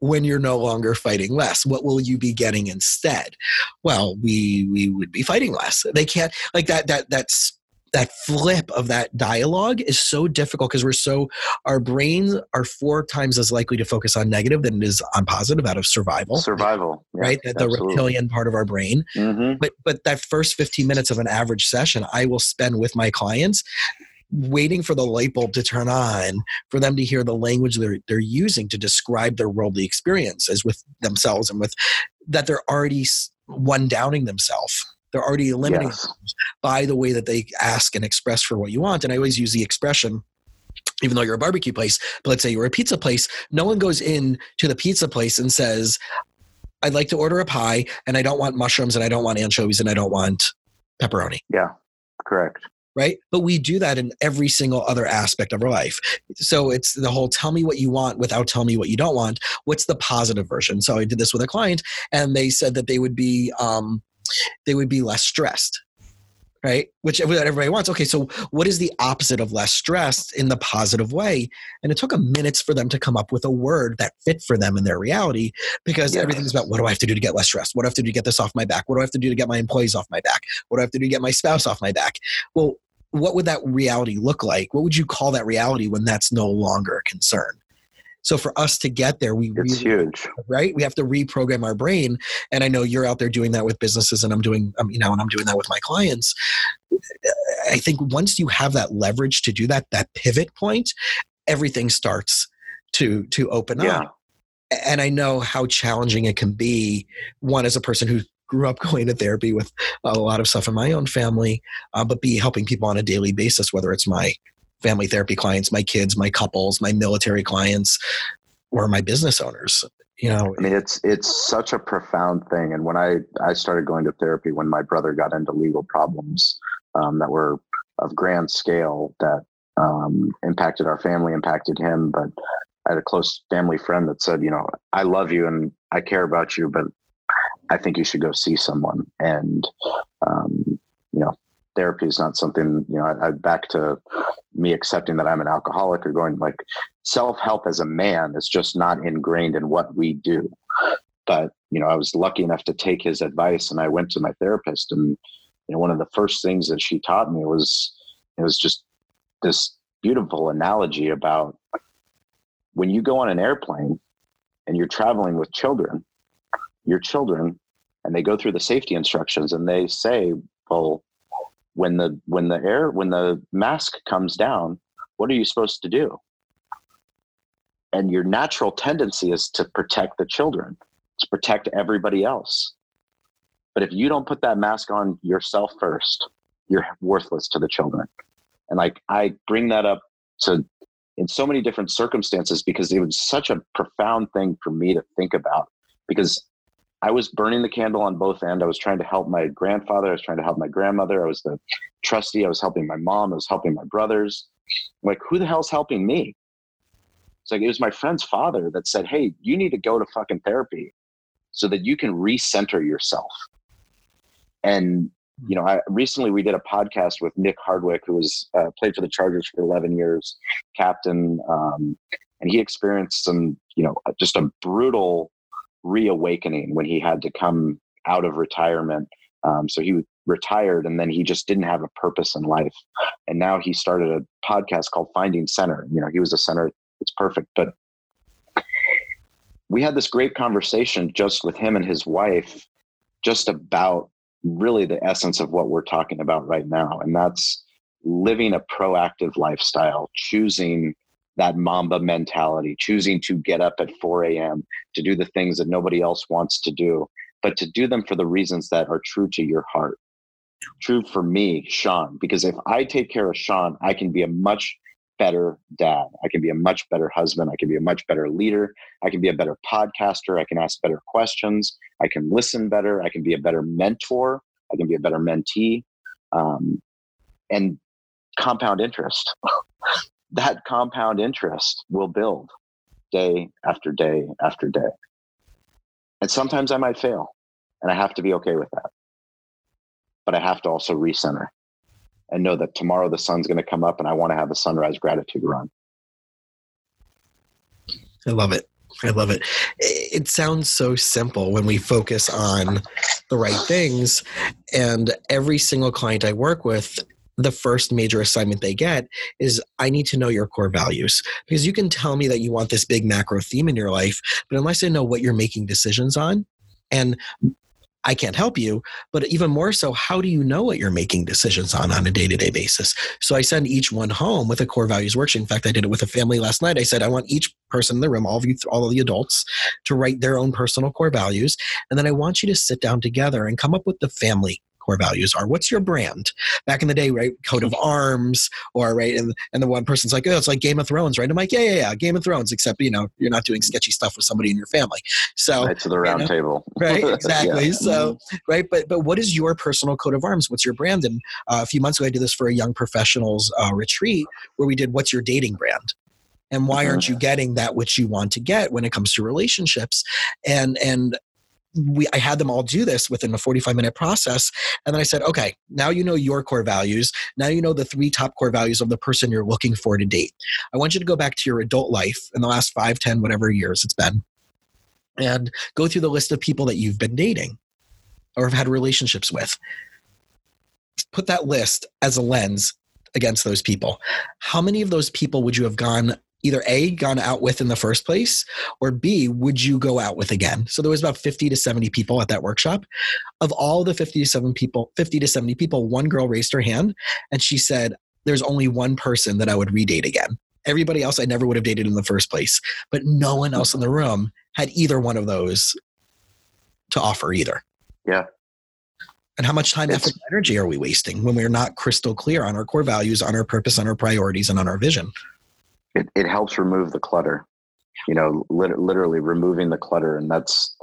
when you're no longer fighting less what will you be getting instead well we we would be fighting less they can't like that that that's that flip of that dialogue is so difficult because we're so our brains are four times as likely to focus on negative than it is on positive out of survival. Survival. Yeah, right? The reptilian part of our brain. Mm-hmm. but but that first 15 minutes of an average session i will spend with my clients waiting for the light bulb to turn on for them to hear the language they're, they're using to describe their worldly experiences with themselves and with that they're already one downing themselves they're already eliminating yes. by the way that they ask and express for what you want and i always use the expression even though you're a barbecue place but let's say you're a pizza place no one goes in to the pizza place and says i'd like to order a pie and i don't want mushrooms and i don't want anchovies and i don't want pepperoni yeah correct right? But we do that in every single other aspect of our life. So it's the whole tell me what you want without telling me what you don't want. What's the positive version? So I did this with a client, and they said that they would be um, they would be less stressed. Right, which everybody wants. Okay, so what is the opposite of less stressed in the positive way? And it took a minutes for them to come up with a word that fit for them in their reality because yes. everything's about what do I have to do to get less stressed? What do I have to do to get this off my back? What do I have to do to get my employees off my back? What do I have to do to get my spouse off my back? Well, what would that reality look like? What would you call that reality when that's no longer a concern? So for us to get there, we it's really, huge, right? We have to reprogram our brain. And I know you're out there doing that with businesses, and I'm doing, um, you know, and I'm doing that with my clients. I think once you have that leverage to do that, that pivot point, everything starts to to open yeah. up. And I know how challenging it can be. One as a person who grew up going to therapy with a lot of stuff in my own family, uh, but be helping people on a daily basis, whether it's my family therapy clients, my kids, my couples, my military clients, or my business owners. You know, I mean, it's it's such a profound thing. And when I I started going to therapy when my brother got into legal problems um, that were of grand scale that um, impacted our family, impacted him, but I had a close family friend that said, you know, I love you and I care about you, but I think you should go see someone. And, um, therapy is not something, you know, I, I back to me accepting that I'm an alcoholic or going like self help as a man is just not ingrained in what we do. But, you know, I was lucky enough to take his advice and I went to my therapist and, you know, one of the first things that she taught me was, it was just this beautiful analogy about when you go on an airplane and you're traveling with children, your children and they go through the safety instructions and they say well when the when the air when the mask comes down what are you supposed to do? And your natural tendency is to protect the children to protect everybody else. But if you don't put that mask on yourself first you're worthless to the children. And like i bring that up to in so many different circumstances because it was such a profound thing for me to think about. Because I was burning the candle on both ends. I was trying to help my grandfather. I was trying to help my grandmother. I was the trustee. I was helping my mom. I was helping my brothers. I'm like, who the hell's helping me? It's like, it was my friend's father that said, Hey, you need to go to fucking therapy so that you can recenter yourself. And, you know, I recently we did a podcast with Nick Hardwick, who was uh, played for the Chargers for 11 years, captain. Um, and he experienced some, you know, just a brutal reawakening when he had to come out of retirement. Um, so he retired and then he just didn't have a purpose in life. And now he started a podcast called Finding Center. You know, he was a center. It's perfect. But we had this great conversation just with him and his wife, just about really the essence of what we're talking about right now. And that's living a proactive lifestyle, choosing that Mamba mentality, choosing to get up at 4 a.m. to do the things that nobody else wants to do, but to do them for the reasons that are true to your heart. True for me, Shawn, because if I take care of Shawn, I can be a much better dad. I can be a much better husband. I can be a much better leader. I can be a better podcaster. I can ask better questions. I can listen better. I can be a better mentor. I can be a better mentee. Um, and compound interest. that compound interest will build day after day after day. And sometimes I might fail, and I have to be okay with that. But I have to also recenter and know that tomorrow the sun's going to come up and I want to have a sunrise gratitude run. I love it. I love it. It sounds so simple when we focus on the right things. And every single client I work with, the first major assignment they get is I need to know your core values. Because you can tell me that you want this big macro theme in your life, but unless I know what you're making decisions on, and I can't help you. But even more so, how do you know what you're making decisions on on a day to day basis? So I send each one home with a core values worksheet. In fact, I did it with a family last night. I said, I want each person in the room, all of you, all of the adults, to write their own personal core values. And then I want you to sit down together and come up with the family core values are. What's your brand? Back in the day, right? Coat of arms, or right, and and the one person's like, oh, it's like Game of Thrones, right? I'm like, yeah, yeah, yeah, Game of Thrones, except you know, you're not doing sketchy stuff with somebody in your family. So right to the round you know, table, right? Exactly. Yeah. So right, but but what is your personal coat of arms? What's your brand? And uh, a few months ago, I did this for a young professionals uh, retreat where we did, what's your dating brand? and why aren't you getting that which you want to get when it comes to relationships and and we I had them all do this within a 45 minute process. And then I said, okay, now you know your core values. Now you know the three top core values of the person you're looking for to date. I want you to go back to your adult life in the last five, ten, whatever years it's been, and go through the list of people that you've been dating or have had relationships with. Put that list as a lens against those people. How many of those people would you have gone either A, gone out with in the first place, or B, would you go out with again? So there was about 50 to 70 people at that workshop. Of all the 50 to 7 people, 50 to 70 people, one girl raised her hand and she said, There's only one person that I would redate again. Everybody else I never would have dated in the first place. But no one else in the room had either one of those to offer either. Yeah. And how much time, effort, and energy are we wasting when we're not crystal clear on our core values, on our purpose, on our priorities, and on our vision? It, it helps remove the clutter you know lit- literally removing the clutter and that's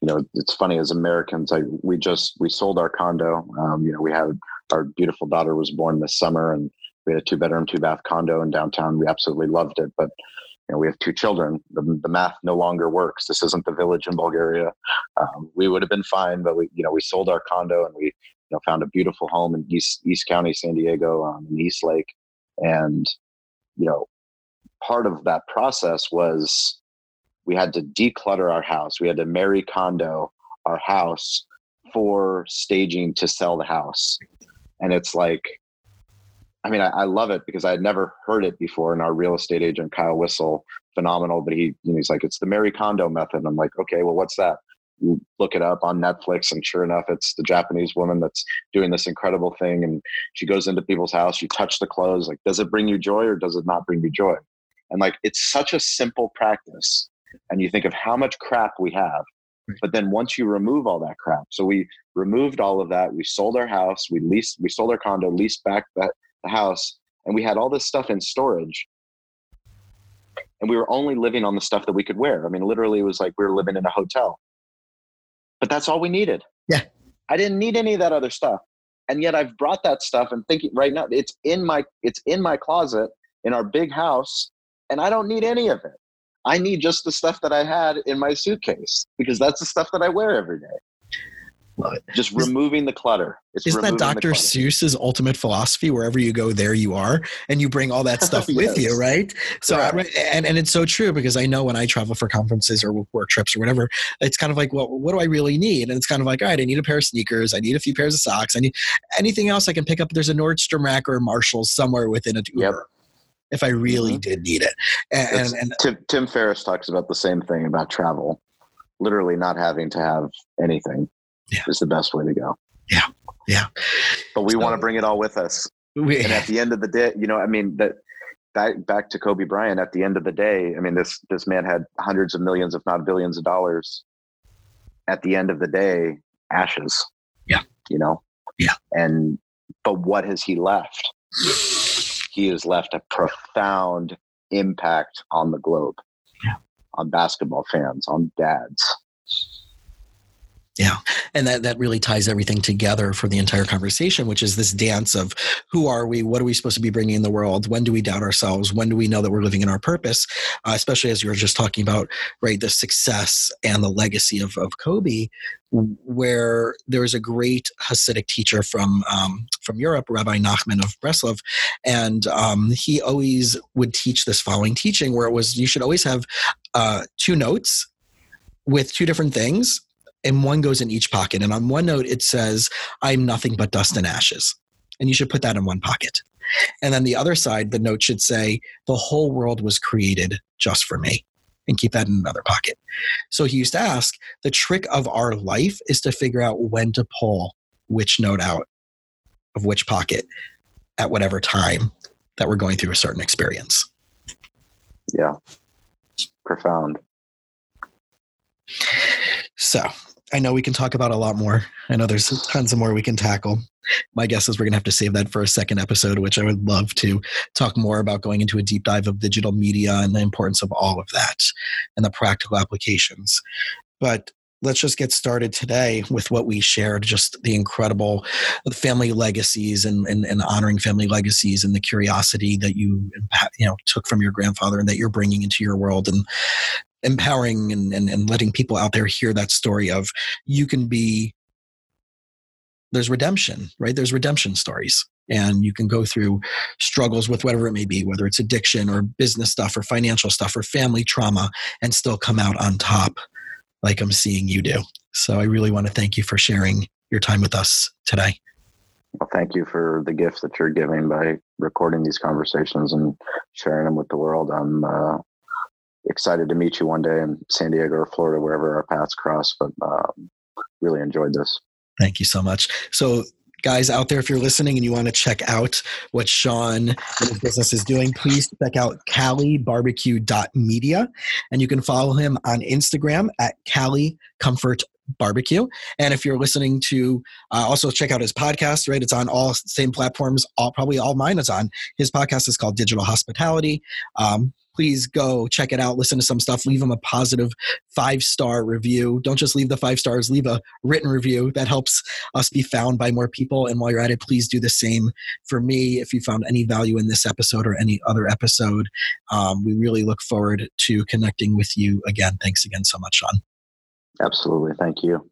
you know it's funny as americans i we just we sold our condo um, you know we had our beautiful daughter was born this summer and we had a two bedroom two bath condo in downtown we absolutely loved it but you know, we have two children. The, the math no longer works. This isn't the village in Bulgaria. Um, we would have been fine, but we, you know, we sold our condo and we, you know, found a beautiful home in East East County, San Diego, um, in East Lake, and you know, part of that process was we had to declutter our house. We had to Marie Kondo our house for staging to sell the house. And it's like, I mean, I, I love it because I had never heard it before. And our real estate agent, Kyle Whistle, phenomenal, but he, you know, he's like, it's the Marie Kondo method. I'm like, okay, well, what's that? You look it up on Netflix, and sure enough, it's the Japanese woman that's doing this incredible thing. And she goes into people's house, you touch the clothes, like, does it bring you joy or does it not bring you joy? And like, it's such a simple practice. And you think of how much crap we have. But then once you remove all that crap, so we removed all of that, we sold our house, we leased, we sold our condo, leased back that the house, and we had all this stuff in storage. And we were only living on the stuff that we could wear. I mean, literally, it was like we were living in a hotel. But that's all we needed. Yeah. I didn't need any of that other stuff. And yet I've brought that stuff and thinking right now it's in my it's in my closet in our big house, and I don't need any of it. I need just the stuff that I had in my suitcase because that's the stuff that I wear every day. Love it. Just removing the clutter. It's Isn't that Dr. Seuss's ultimate philosophy? Wherever you go, there you are, and you bring all that stuff with you, right? So, and and it's so true because I know when I travel for conferences or work trips or whatever, it's kind of like, well, what do I really need? And it's kind of like, all right, I need a pair of sneakers, I need a few pairs of socks, I need anything else I can pick up. There's a Nordstrom rack or a Marshalls somewhere within a Uber. Yep. If I really Mhm. did need it, and, and, and Tim, Tim Ferriss talks about the same thing about travel. Literally not having to have anything Yeah. is the best way to go. Yeah. Yeah. But we So- want to bring it all with us. we, And at the end of the day, you know, I mean that back back to Kobe Bryant. At the end of the day, I mean this this man had hundreds of millions, if not billions, of dollars. At the end of the day, ashes. Yeah. You know. Yeah. And but what has he left? He has left a profound impact on the globe. Yeah. On basketball fans, on dads. And that that really ties everything together for the entire conversation which is this dance of who are we? What are we supposed to be bringing in the world? When do we doubt ourselves? When do we know that we're living in our purpose? Uh, especially as you were just talking about right the success and the legacy of, of kobe where there was a great hasidic teacher from um, from europe rabbi nachman of breslov. And um, he always would teach this following teaching where it was you should always have uh, two notes with two different things and one goes in each pocket. And on one note, it says, I'm nothing but dust and ashes. And you should put that in one pocket. And then the other side, the note should say, The whole world was created just for me. And keep that in another pocket. So he used to ask, the trick of our life is to figure out when to pull which note out of which pocket at whatever time that we're going through a certain experience. Yeah. Profound. So I know we can talk about a lot more. I know there's tons of more we can tackle. My guess is we're going to have to save that for a second episode, which I would love to talk more about going into a deep dive of digital media and the importance of all of that and the practical applications. But let's just get started today with what we shared just the incredible family legacies and, and, and, honoring family legacies and the curiosity that you you know took from your grandfather and that you're bringing into your world and empowering and, and, and letting people out there hear that story of you can be there's redemption right? There's redemption stories. And you can go through struggles with whatever it may be whether it's addiction or business stuff or financial stuff or family trauma and still come out on top like i'm seeing you do. So i really want to thank you for sharing your time with us today. Well, thank you for the gift that you're giving by recording these conversations and sharing them with the world. I'm uh, excited to meet you one day in San Diego or Florida, wherever our paths cross. But um, really enjoyed this. Thank you so much. So, guys out there, if you're listening and you want to check out what Shawn and his business is doing, please check out calibarbecue.media. And you can follow him on Instagram at Cali Comfort barbecue and if you're listening to uh, also check out his podcast right it's on all same platforms all probably all mine is on his podcast is called digital hospitality um, please go check it out, listen to some stuff, leave them a positive five star review. Don't just leave the five stars, leave a written review. That helps us be found by more people. And while you're at it, please do the same for me if you found any value in this episode or any other episode. Um, we really look forward to connecting with you again. Thanks again so much, Shawn. Absolutely. Thank you.